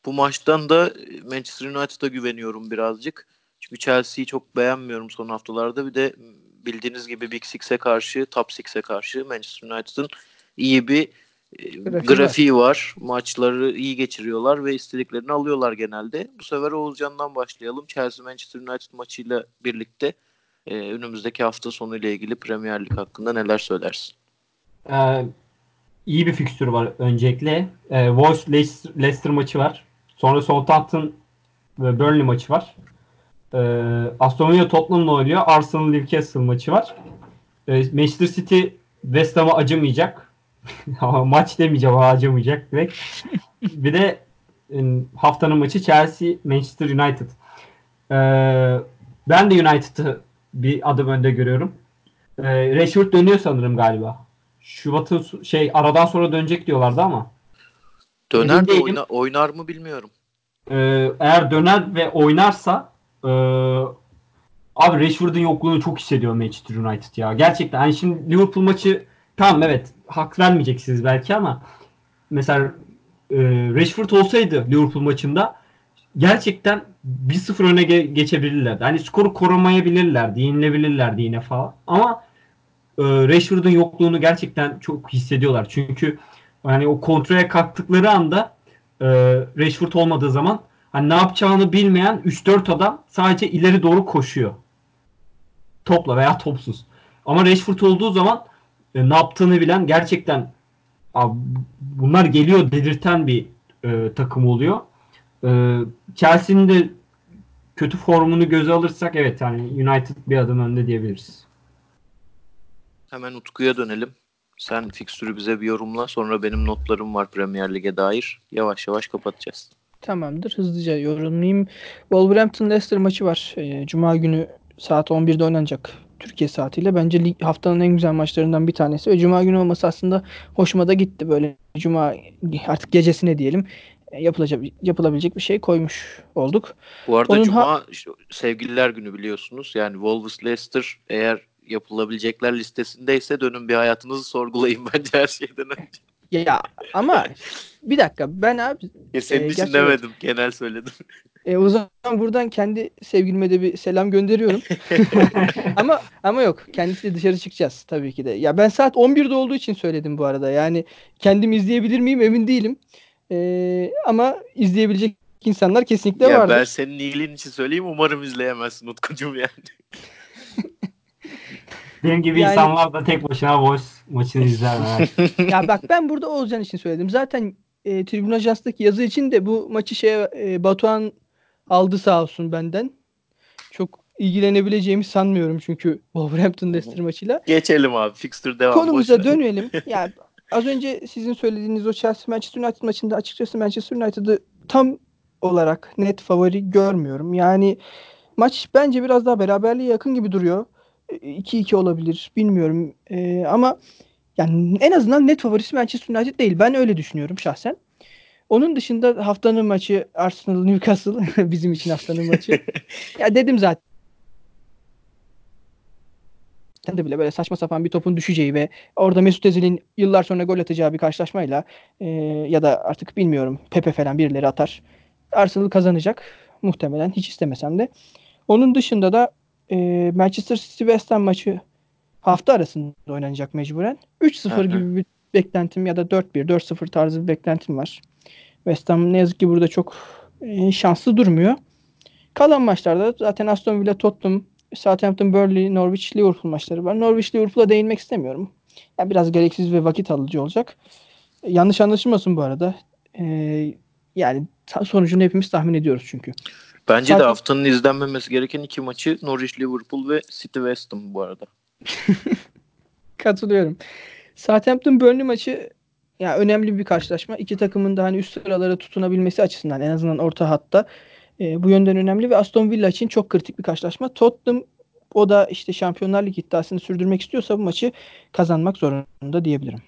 Bu maçtan da Manchester United'a güveniyorum birazcık. Çünkü Chelsea'yi çok beğenmiyorum son haftalarda. Bir de bildiğiniz gibi Big Six'e karşı, Top Six'e karşı Manchester United'ın iyi bir e, Grafiği grafiği, var. Maçları iyi geçiriyorlar ve istediklerini alıyorlar genelde. Bu sefer Oğuzcan'dan başlayalım. Chelsea Manchester United maçıyla birlikte e, önümüzdeki hafta sonu ile ilgili Premier Lig hakkında neler söylersin? Ee, iyi bir fikstür var öncelikle. Ee, Wolves Leicester, Leicester maçı var. Sonra Southampton ve Burnley maçı var. Ee, Aston Villa Tottenham'la oynuyor. Arsenal Newcastle maçı var. Ee, Manchester City West Ham'a acımayacak. <laughs> Ama maç demeyeceğim ama acımayacak direkt. <laughs> bir de e, haftanın maçı Chelsea Manchester United. Ee, ben de United'ı bir adım önde görüyorum. Ee, Rashford dönüyor sanırım galiba. Şubat'ın şey aradan sonra dönecek diyorlardı ama Döner mi oyna- oynar mı bilmiyorum. e, eğer döner ve oynarsa e, abi Rashford'un yokluğunu çok hissediyor Manchester United ya. Gerçekten hani şimdi Liverpool maçı tamam evet hak vermeyeceksiniz belki ama mesela e, Rashford olsaydı Liverpool maçında gerçekten 1-0 öne ge- geçebilirlerdi. Hani skoru korumayabilirlerdi, yenilebilirlerdi yine falan. Ama e, Rashford'un yokluğunu gerçekten çok hissediyorlar. Çünkü Yani o kontrole kalktıkları anda e, Rashford olmadığı zaman hani ne yapacağını bilmeyen 3-4 adam sadece ileri doğru koşuyor. Topla veya topsuz. Ama Rashford olduğu zaman e, ne yaptığını bilen gerçekten abi, bunlar geliyor dedirten bir e, takım oluyor. E, Chelsea'nin de kötü formunu göze alırsak evet yani United bir adım önde diyebiliriz. Hemen Utku'ya dönelim. Sen fikstürü bize bir yorumla. Sonra benim notlarım var Premier Lig'e dair. Yavaş yavaş kapatacağız. Tamamdır. Hızlıca yorumlayayım. Wolverhampton Leicester maçı var. Ee, Cuma günü saat 11'de oynanacak. Türkiye saatiyle. Bence lig, haftanın en güzel maçlarından bir tanesi. Ve Cuma günü olması aslında hoşuma da gitti. Böyle Cuma artık gecesine diyelim e, yapılacak yapılabilecek bir şey koymuş olduk. Bu arada Onun Cuma ha- sevgililer günü biliyorsunuz. Yani Wolves Leicester eğer yapılabilecekler listesindeyse dönün bir hayatınızı sorgulayın <laughs> bence her şeyden önce. Ya ama bir dakika ben abi Ya senin Ee, için demedim. Genel söyledim. <laughs> e, o zaman buradan kendi sevgilime de bir selam gönderiyorum. <laughs> ama ama yok kendisi dışarı çıkacağız tabii ki de. Ya ben saat 11'de olduğu için söyledim bu arada. Yani kendim izleyebilir miyim emin değilim. Ee, ama izleyebilecek insanlar kesinlikle ya vardır. ben senin iyiliğin için söyleyeyim. Umarım izleyemezsin Utkucuğum yani. Benim gibi Yani- insanlar da tek başına boş maçını izler. <laughs> Ya bak ben burada Oğuzcan için söyledim. Zaten e, Tribün Ajans'taki yazı için de bu maçı şeye e, Batuhan aldı sağ olsun benden. Çok ilgilenebileceğimi sanmıyorum çünkü Wolverhampton Leicester maçıyla. Geçelim abi. Fixture devam. Konumuza boş ver. dönelim. <laughs> Ya az önce sizin söylediğiniz o Chelsea Manchester United maçında açıkçası Manchester United'ı tam olarak net favori görmüyorum. Yani maç bence biraz daha beraberliğe yakın gibi duruyor. E, 2-2 olabilir. Bilmiyorum. E, ama yani en azından net favorisi Manchester United değil. Ben öyle düşünüyorum şahsen. Onun dışında haftanın maçı Arsenal Newcastle <laughs> bizim için haftanın maçı. <laughs> ya dedim zaten de bile böyle saçma sapan bir topun düşeceği ve orada Mesut Özil'in yıllar sonra gol atacağı bir karşılaşmayla e, ya da artık bilmiyorum Pepe falan birileri atar. Arsenal kazanacak muhtemelen hiç istemesem de. Onun dışında da e, Manchester City West Ham maçı hafta arasında oynanacak mecburen. 3-0 Hı hı. gibi bir beklentim ya da 4-1, 4-0 tarzı bir beklentim var. West Ham ne yazık ki burada çok e, şanslı durmuyor. Kalan maçlarda zaten Aston Villa, Tottenham, Southampton, Burnley, Norwich, Liverpool maçları var. Norwich, Liverpool'a değinmek istemiyorum. Yani biraz gereksiz ve vakit alıcı olacak. Yanlış anlaşılmasın bu arada. E, yani sonucunu hepimiz tahmin ediyoruz çünkü. Bence de Zaten- haftanın izlenmemesi gereken iki maçı Norwich Liverpool ve City West Ham bu arada. <laughs> Katılıyorum. Southampton Burnley maçı ya önemli bir karşılaşma. İki takımın da hani üst sıralara tutunabilmesi açısından en azından orta hatta e, bu yönden önemli ve Aston Villa için çok kritik bir karşılaşma. Tottenham o da işte Şampiyonlar Ligi iddiasını sürdürmek istiyorsa bu maçı kazanmak zorunda diyebilirim.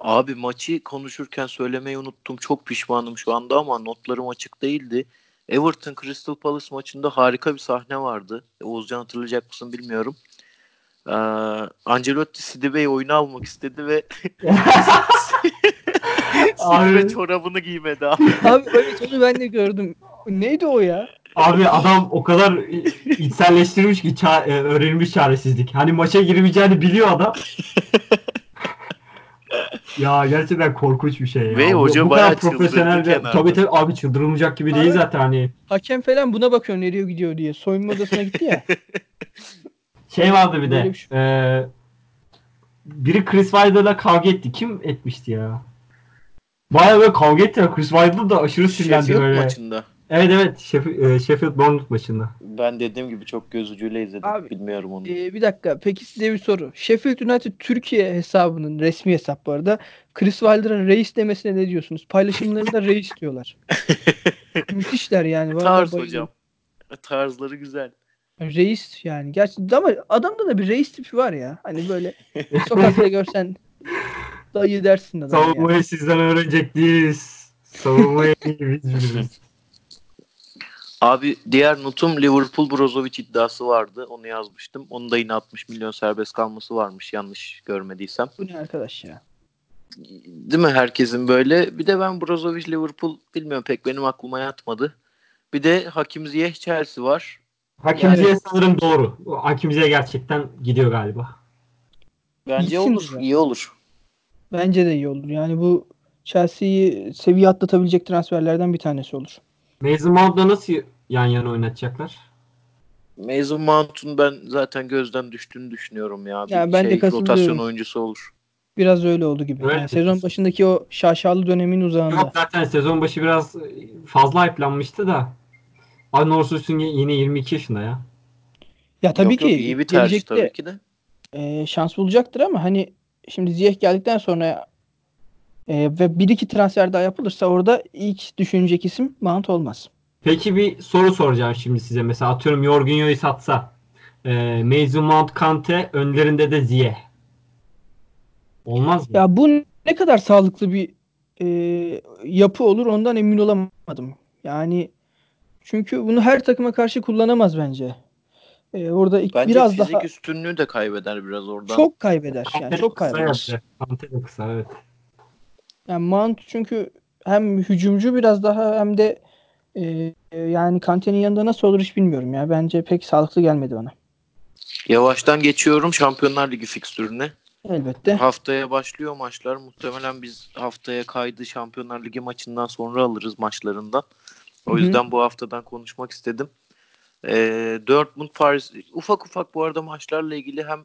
Abi maçı konuşurken söylemeyi unuttum. Çok pişmanım şu anda ama notlarım açık değildi. Everton Crystal Palace maçında harika bir sahne vardı. Oğuzcan hatırlayacak mısın bilmiyorum. Ee, Ancelotti Sidibe'yi oyuna almak istedi ve <laughs> Sidibe Abi- çorabını giymedi abi. Abi evet onu ben de gördüm. Neydi o ya? Abi adam o kadar içselleştirmiş ki ça- e, öğrenilmiş çaresizlik. Hani maça girmeyeceğini biliyor adam. <laughs> ya gerçekten korkunç bir şey ya. Ve Bu- hoca bu kadar bayağı profesyonel ve tabii tabii abi çıldırılmayacak gibi değil Abi- zaten hani. Hakem falan buna bakıyor nereye gidiyor diye. Soyunma odasına gitti ya. <laughs> Şey vardı bir de. bir şey. e, biri Chris Wilder'la kavga etti. Kim etmişti ya? Baya böyle kavga etti ya. Chris Wilder da aşırı sinirlendi böyle. maçında. Evet evet. Sheffield, e, Sheffield Bournemouth maçında. Ben dediğim gibi çok göz ucuyla izledim. Abi, Bilmiyorum onu. Ee, bir dakika. Peki size bir soru. Sheffield United Türkiye hesabının resmi hesap bu arada. Chris Wilder'a reis demesine ne diyorsunuz? Paylaşımlarında <laughs> reis diyorlar. <laughs> Müthişler yani. Tarz bayılıyorum. hocam. Tarzları güzel. Reis yani. Gerçi ama adamda da bir reis tipi var ya. Hani böyle sokakta <laughs> görsen dayı dersin adam ya. Savunmayı sizden öğrenecek değiliz. Savunmayı biz biliriz. Abi diğer notum Liverpool Brozovic iddiası vardı. Onu yazmıştım. Onun da yine 60 milyon serbest kalması varmış yanlış görmediysem. Bu ne arkadaş ya? Değil mi herkesin böyle? Bir de ben Brozovic Liverpool bilmiyorum pek benim aklıma yatmadı. Bir de Hakim Ziyech Chelsea var. Hakim Yani- sanırım doğru. Hakim Ziyech gerçekten gidiyor galiba. Bence Gitsin olur. ya. iyi olur. Bence de iyi olur. Yani bu Chelsea'yi seviye atlatabilecek transferlerden bir tanesi olur. Mason Mount'la nasıl yan yana oynatacaklar? Mason Mount'un ben zaten gözden düştüğünü düşünüyorum ya. Bir Ya ben de şey, katılıyorum. rotasyon oyuncusu olur. Biraz öyle oldu gibi. Öyle. Yani sezon başındaki o şaşalı dönemin uzağında. Yok zaten sezon başı biraz fazla hype'lanmıştı da. Arnold Schwarzenegger yine 22 yaşında ya. Ya tabii Yok, ki yok, iyi bir tercih gelecekte tabii ki de. e, şans bulacaktır ama hani şimdi Ziyech geldikten sonra e, ve bir iki transfer daha yapılırsa orada ilk düşünecek isim Mount olmaz. Peki bir soru soracağım şimdi size. Mesela atıyorum Jorginho'yu satsa. E, Mason Mount, Kante önlerinde de Ziyech. Olmaz mı? Ya bu ne kadar sağlıklı bir e, yapı olur ondan emin olamadım. Yani çünkü bunu her takıma karşı kullanamaz bence. E, orada ilk- Bence biraz fizik daha üstünlüğü de kaybeder biraz oradan. çok kaybeder. Yani çok kaybeder. Kante de kısa evet. Yani Mount çünkü hem hücumcu biraz daha hem de e, yani Kante'nin yanında nasıl olur hiç bilmiyorum ya. Bence pek sağlıklı gelmedi bana. Yavaştan geçiyorum Şampiyonlar Ligi fikstürüne. Elbette. Haftaya başlıyor maçlar. Muhtemelen biz haftaya kaydı Şampiyonlar Ligi maçından sonra alırız maçlarından. O Hı hı. yüzden bu haftadan konuşmak istedim. Ee, Dortmund Paris ufak ufak bu arada maçlarla ilgili hem e,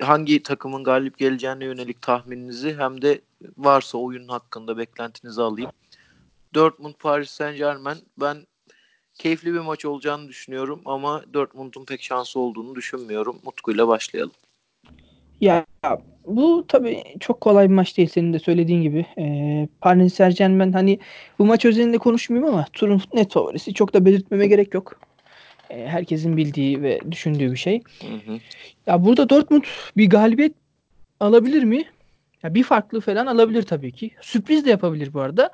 hangi takımın galip geleceğine yönelik tahmininizi hem de varsa oyun hakkında beklentinizi alayım. Dortmund Paris Saint Germain ben keyifli bir maç olacağını düşünüyorum ama Dortmund'un pek şansı olduğunu düşünmüyorum. Utku'yla başlayalım. Ya bu tabii çok kolay bir maç değil senin de söylediğin gibi. Ee, Paris Saint-Germain hani bu maç özelinde konuşmayayım ama turun net favorisi. Çok da belirtmeme gerek yok. Ee, herkesin bildiği ve düşündüğü bir şey. Hı hı. Ya burada Dortmund bir galibiyet alabilir mi? Ya bir farklı falan alabilir tabii ki. Sürpriz de yapabilir bu arada.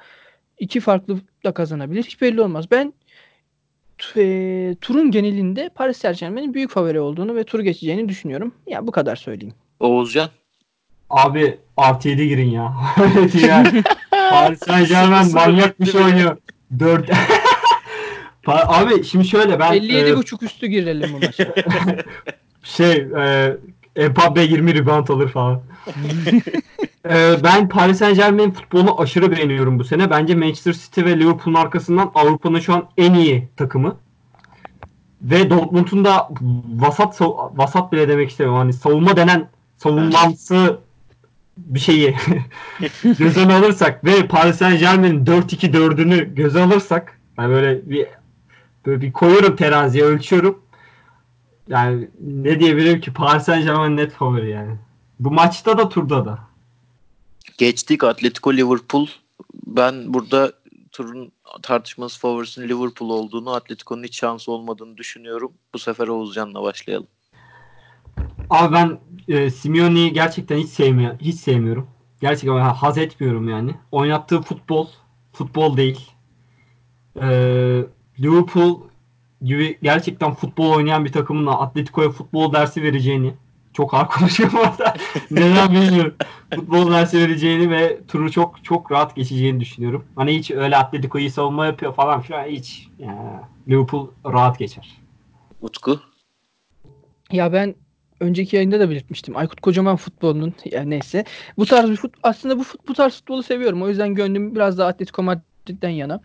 İki farklı da kazanabilir. Hiç belli olmaz. Ben e, turun genelinde Paris Saint-Germain'in büyük favori olduğunu ve turu geçeceğini düşünüyorum. Ya bu kadar söyleyeyim. Oğuzcan. Abi artı 7 girin ya. <laughs> <laughs> Paris Saint Germain manyak bir şey oynuyor. 4 Abi şimdi şöyle ben 57 e, buçuk üstü girelim bu maça. <laughs> şey e, Mbappe 20 rebound alır falan. <laughs> E, ben Paris Saint Germain futbolunu aşırı beğeniyorum bu sene. Bence Manchester City ve Liverpool'un arkasından Avrupa'nın şu an en iyi takımı. Ve Dortmund'un da vasat vasat bile demek istemiyorum. Hani savunma denen savunmamsı bir şeyi <laughs> göze alırsak ve Paris Saint Germain'in 4-2-4'ünü göze alırsak yani böyle bir böyle bir koyuyorum teraziye ölçüyorum. Yani ne diyebilirim ki Paris Saint Germain net favori yani. Bu maçta da turda da. Geçtik Atletico Liverpool. Ben burada turun tartışması favorisinin Liverpool olduğunu, Atletico'nun hiç şansı olmadığını düşünüyorum. Bu sefer Oğuzcan'la başlayalım. Abi ben e, Simeone'yi gerçekten hiç sevmiyorum. Hiç sevmiyorum. Gerçekten ha- haz etmiyorum yani. Oynattığı futbol futbol değil. E, Liverpool gibi gerçekten futbol oynayan bir takımın Atletico'ya futbol dersi vereceğini çok ağır <laughs> konuşuyorum orada. Neden bilmiyorum. futbol dersi vereceğini ve turu çok çok rahat geçeceğini düşünüyorum. Hani hiç öyle Atletico'yu savunma yapıyor falan filan hiç. Yani Liverpool rahat geçer. Utku. Ya ben önceki yayında da belirtmiştim. Aykut Kocaman futbolunun yani neyse. Bu tarz bir fut, aslında bu fut, bu tarz futbolu seviyorum. O yüzden gönlüm biraz daha Atletico Madrid'den yana.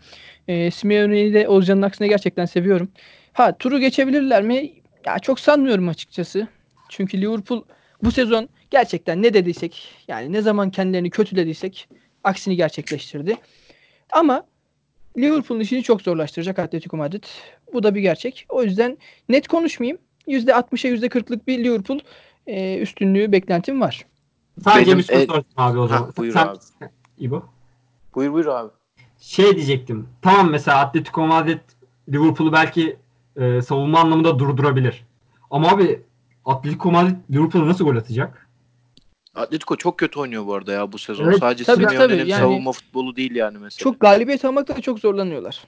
Ee, Simeone'yi de Oğuzcan'ın aksine gerçekten seviyorum. Ha turu geçebilirler mi? Ya çok sanmıyorum açıkçası. Çünkü Liverpool bu sezon gerçekten ne dediysek yani ne zaman kendilerini kötülediysek aksini gerçekleştirdi. Ama Liverpool'un işini çok zorlaştıracak Atletico Madrid. Bu da bir gerçek. O yüzden net konuşmayayım. %60'a %40'lık bir Liverpool e, üstünlüğü beklentim var. Sadece Benim bir soru sorayım abi o Ha, zaman. buyur Sen, abi. İbo. Buyur buyur abi. Şey diyecektim. Tamam mesela Atletico Madrid Liverpool'u belki e, savunma anlamında durdurabilir. Ama abi Atletico Madrid Liverpool'a nasıl gol atacak? Atletico çok kötü oynuyor bu arada ya bu sezon. Evet, Sadece tabii, Simeone'nin tabii, yani- savunma futbolu değil yani mesela. Çok galibiyet almakta da çok zorlanıyorlar.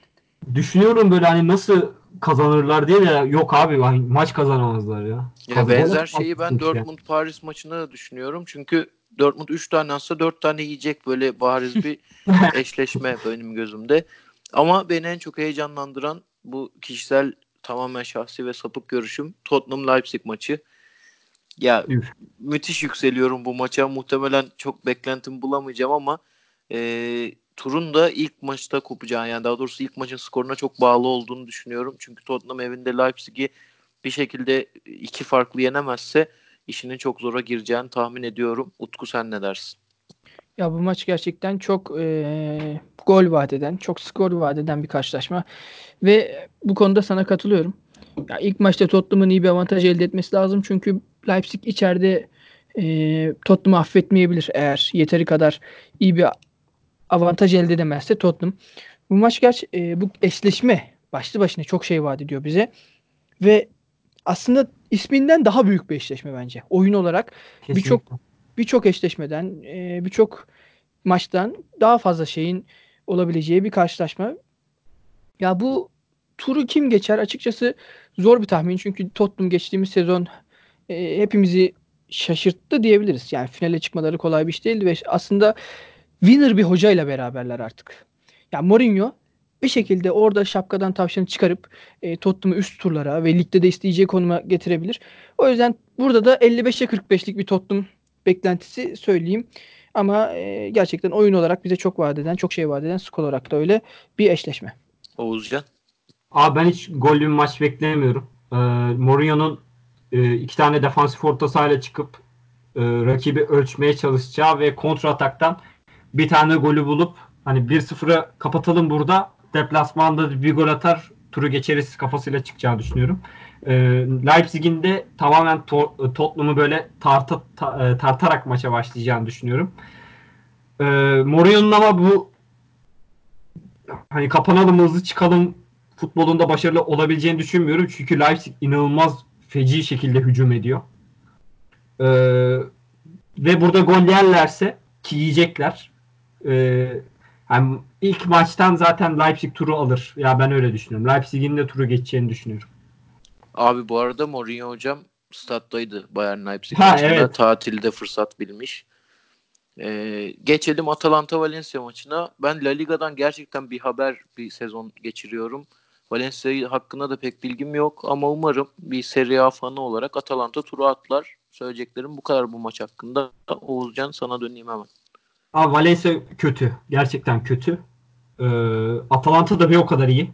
Düşünüyorum böyle hani nasıl kazanırlar diye de yok abi hani maç kazanamazlar ya. Ya benzer şeyi ben. Dortmund Paris maçını da düşünüyorum. Çünkü Dortmund 3 tane atsa 4 tane yiyecek böyle bariz bir <laughs> eşleşme benim gözümde. Ama beni en çok heyecanlandıran bu kişisel tamamen şahsi ve sapık görüşüm Tottenham Leipzig maçı. Ya Üf. müthiş yükseliyorum bu maça. Muhtemelen çok beklentim bulamayacağım ama e, turun da ilk maçta kopacağı yani daha doğrusu ilk maçın skoruna çok bağlı olduğunu düşünüyorum. Çünkü Tottenham evinde Leipzig'i bir şekilde iki farklı yenemezse işinin çok zora gireceğini tahmin ediyorum. Utku sen ne dersin? Ya bu maç gerçekten çok eee, gol vaat eden, çok skor vaat eden bir karşılaşma. Ve bu konuda sana katılıyorum. Ya ilk maçta Tottenham'ın iyi bir avantaj elde etmesi lazım. Çünkü Leipzig içeride eee Tottenham'ı affetmeyebilir eğer yeteri kadar iyi bir avantaj elde edemezse Tottenham. Bu maç gerçi eee, bu eşleşme başlı başına çok şey vaat ediyor bize. Ve aslında isminden daha büyük bir eşleşme bence. Oyun olarak Birçok- birçok eşleşmeden, e, birçok maçtan daha fazla şeyin olabileceği bir karşılaşma. Ya bu turu kim geçer? Açıkçası zor bir tahmin. Çünkü Tottenham geçtiğimiz sezon e, hepimizi şaşırttı diyebiliriz. Yani finale çıkmaları kolay bir iş değildi ve aslında winner bir hocayla beraberler artık. Ya Mourinho bir şekilde orada şapkadan tavşanı çıkarıp e, Tottenham'ı üst turlara ve ligde de isteyeceği konuma getirebilir. O yüzden burada da 55'e 45'lik bir Tottenham beklentisi söyleyeyim. Ama e, gerçekten oyun olarak bize çok vaat eden, çok şey vaat eden skor olarak da öyle bir eşleşme. Oğuzcan. Abi ben hiç gollü bir maç beklemiyorum. Ee, Mourinho'nun e, iki tane defansif orta sahayla çıkıp e, rakibi ölçmeye çalışacağı ve kontra ataktan bir tane golü bulup hani 1-0'ı kapatalım burada deplasmanda bir gol atar turu geçeriz kafasıyla çıkacağını düşünüyorum. Ee, Leipzig'in de tamamen to- Tottenham'ı böyle tarta, ta- e, tartarak maça başlayacağını düşünüyorum. Ee, Mourinho'nun ama bu hani kapanalım hızlı çıkalım futbolunda başarılı olabileceğini düşünmüyorum. Çünkü Leipzig inanılmaz feci şekilde hücum ediyor. Ee, ve burada gol yerlerse ki yiyecekler. Ee, yani ilk maçtan zaten Leipzig turu alır. Ya ben öyle düşünüyorum. Leipzig'in de turu geçeceğini düşünüyorum. Abi bu arada Mourinho hocam stat'taydı Bayern Leipzig Ha, maçında. evet. Tatilde fırsat bilmiş. Ee, geçelim Atalanta Valencia maçına. Ben La Liga'dan gerçekten bir haber bir sezon geçiriyorum. Valencia hakkında da pek bilgim yok ama umarım bir Serie A fanı olarak Atalanta turu atlar. Söyleyeceklerim bu kadar bu maç hakkında. Oğuzcan sana döneyim hemen. Abi Valencia kötü. Gerçekten kötü. Ee, Atalanta da bir o kadar iyi.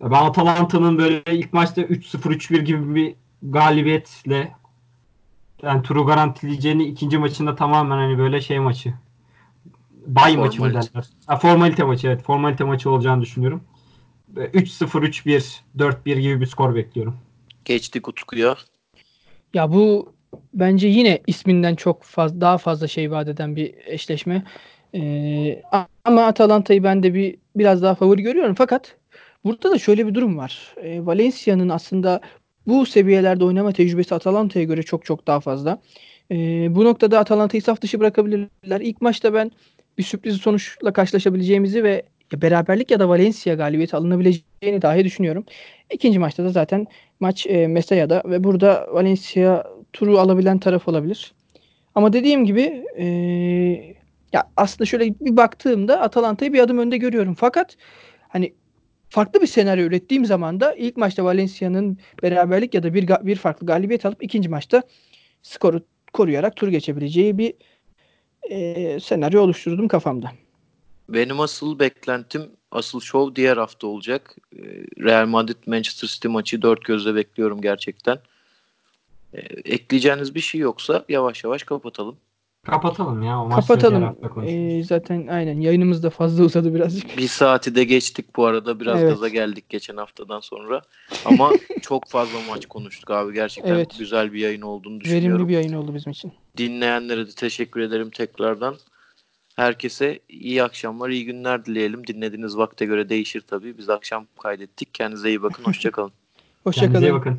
Ben Atalanta'nın böyle ilk maçta 3-0 3-1 gibi bir galibiyetle yani turu garantileyeceğini ikinci maçında tamamen hani böyle şey maçı. Bay maçı mı Formalite. derler? Ha, formalite maçı evet. Formalite maçı olacağını düşünüyorum. Ve 3-0 3-1 4-1 gibi bir skor bekliyorum. Geçtik Utku'ya. Ya bu bence yine isminden çok fazla daha fazla şey vaat eden bir eşleşme. Ee, ama Atalanta'yı ben de bir biraz daha favori görüyorum. Fakat burada da şöyle bir durum var. Ee, Valencia'nın aslında bu seviyelerde oynama tecrübesi Atalanta'ya göre çok çok daha fazla. Ee, bu noktada Atalanta'yı saf dışı bırakabilirler. İlk maçta ben bir sürpriz sonuçla karşılaşabileceğimizi ve ya beraberlik ya da Valencia galibiyeti alınabileceğini dahi düşünüyorum. İkinci maçta da zaten maç e, Mesaya'da ve burada Valencia turu alabilen taraf olabilir. Ama dediğim gibi e, ya aslında şöyle bir baktığımda Atalanta'yı bir adım önde görüyorum. Fakat hani farklı bir senaryo ürettiğim zaman da ilk maçta Valencia'nın beraberlik ya da bir bir farklı galibiyet alıp ikinci maçta skoru koruyarak tur geçebileceği bir e, senaryo oluşturdum kafamda. Benim asıl beklentim, asıl şov diğer hafta olacak. Ee, Real Madrid Manchester City maçı dört gözle bekliyorum gerçekten. Ee, ekleyeceğiniz bir şey yoksa yavaş yavaş kapatalım. Kapatalım ya. O Kapatalım. hafta konuşuruz. E, zaten aynen yayınımız da fazla uzadı birazcık. Bir saati de geçtik bu arada. Biraz Evet. gaza geldik geçen haftadan sonra. Ama <laughs> çok fazla maç konuştuk abi. Gerçekten Evet. güzel bir yayın olduğunu düşünüyorum. Verimli bir yayın oldu bizim için. Dinleyenlere de teşekkür ederim tekrardan. Herkese iyi akşamlar, iyi günler dileyelim. Dinlediğiniz vakte göre değişir tabii. Biz akşam kaydettik. Kendinize iyi bakın. <laughs> Hoşçakalın. Hoşçakalın. Kendinize iyi bakın.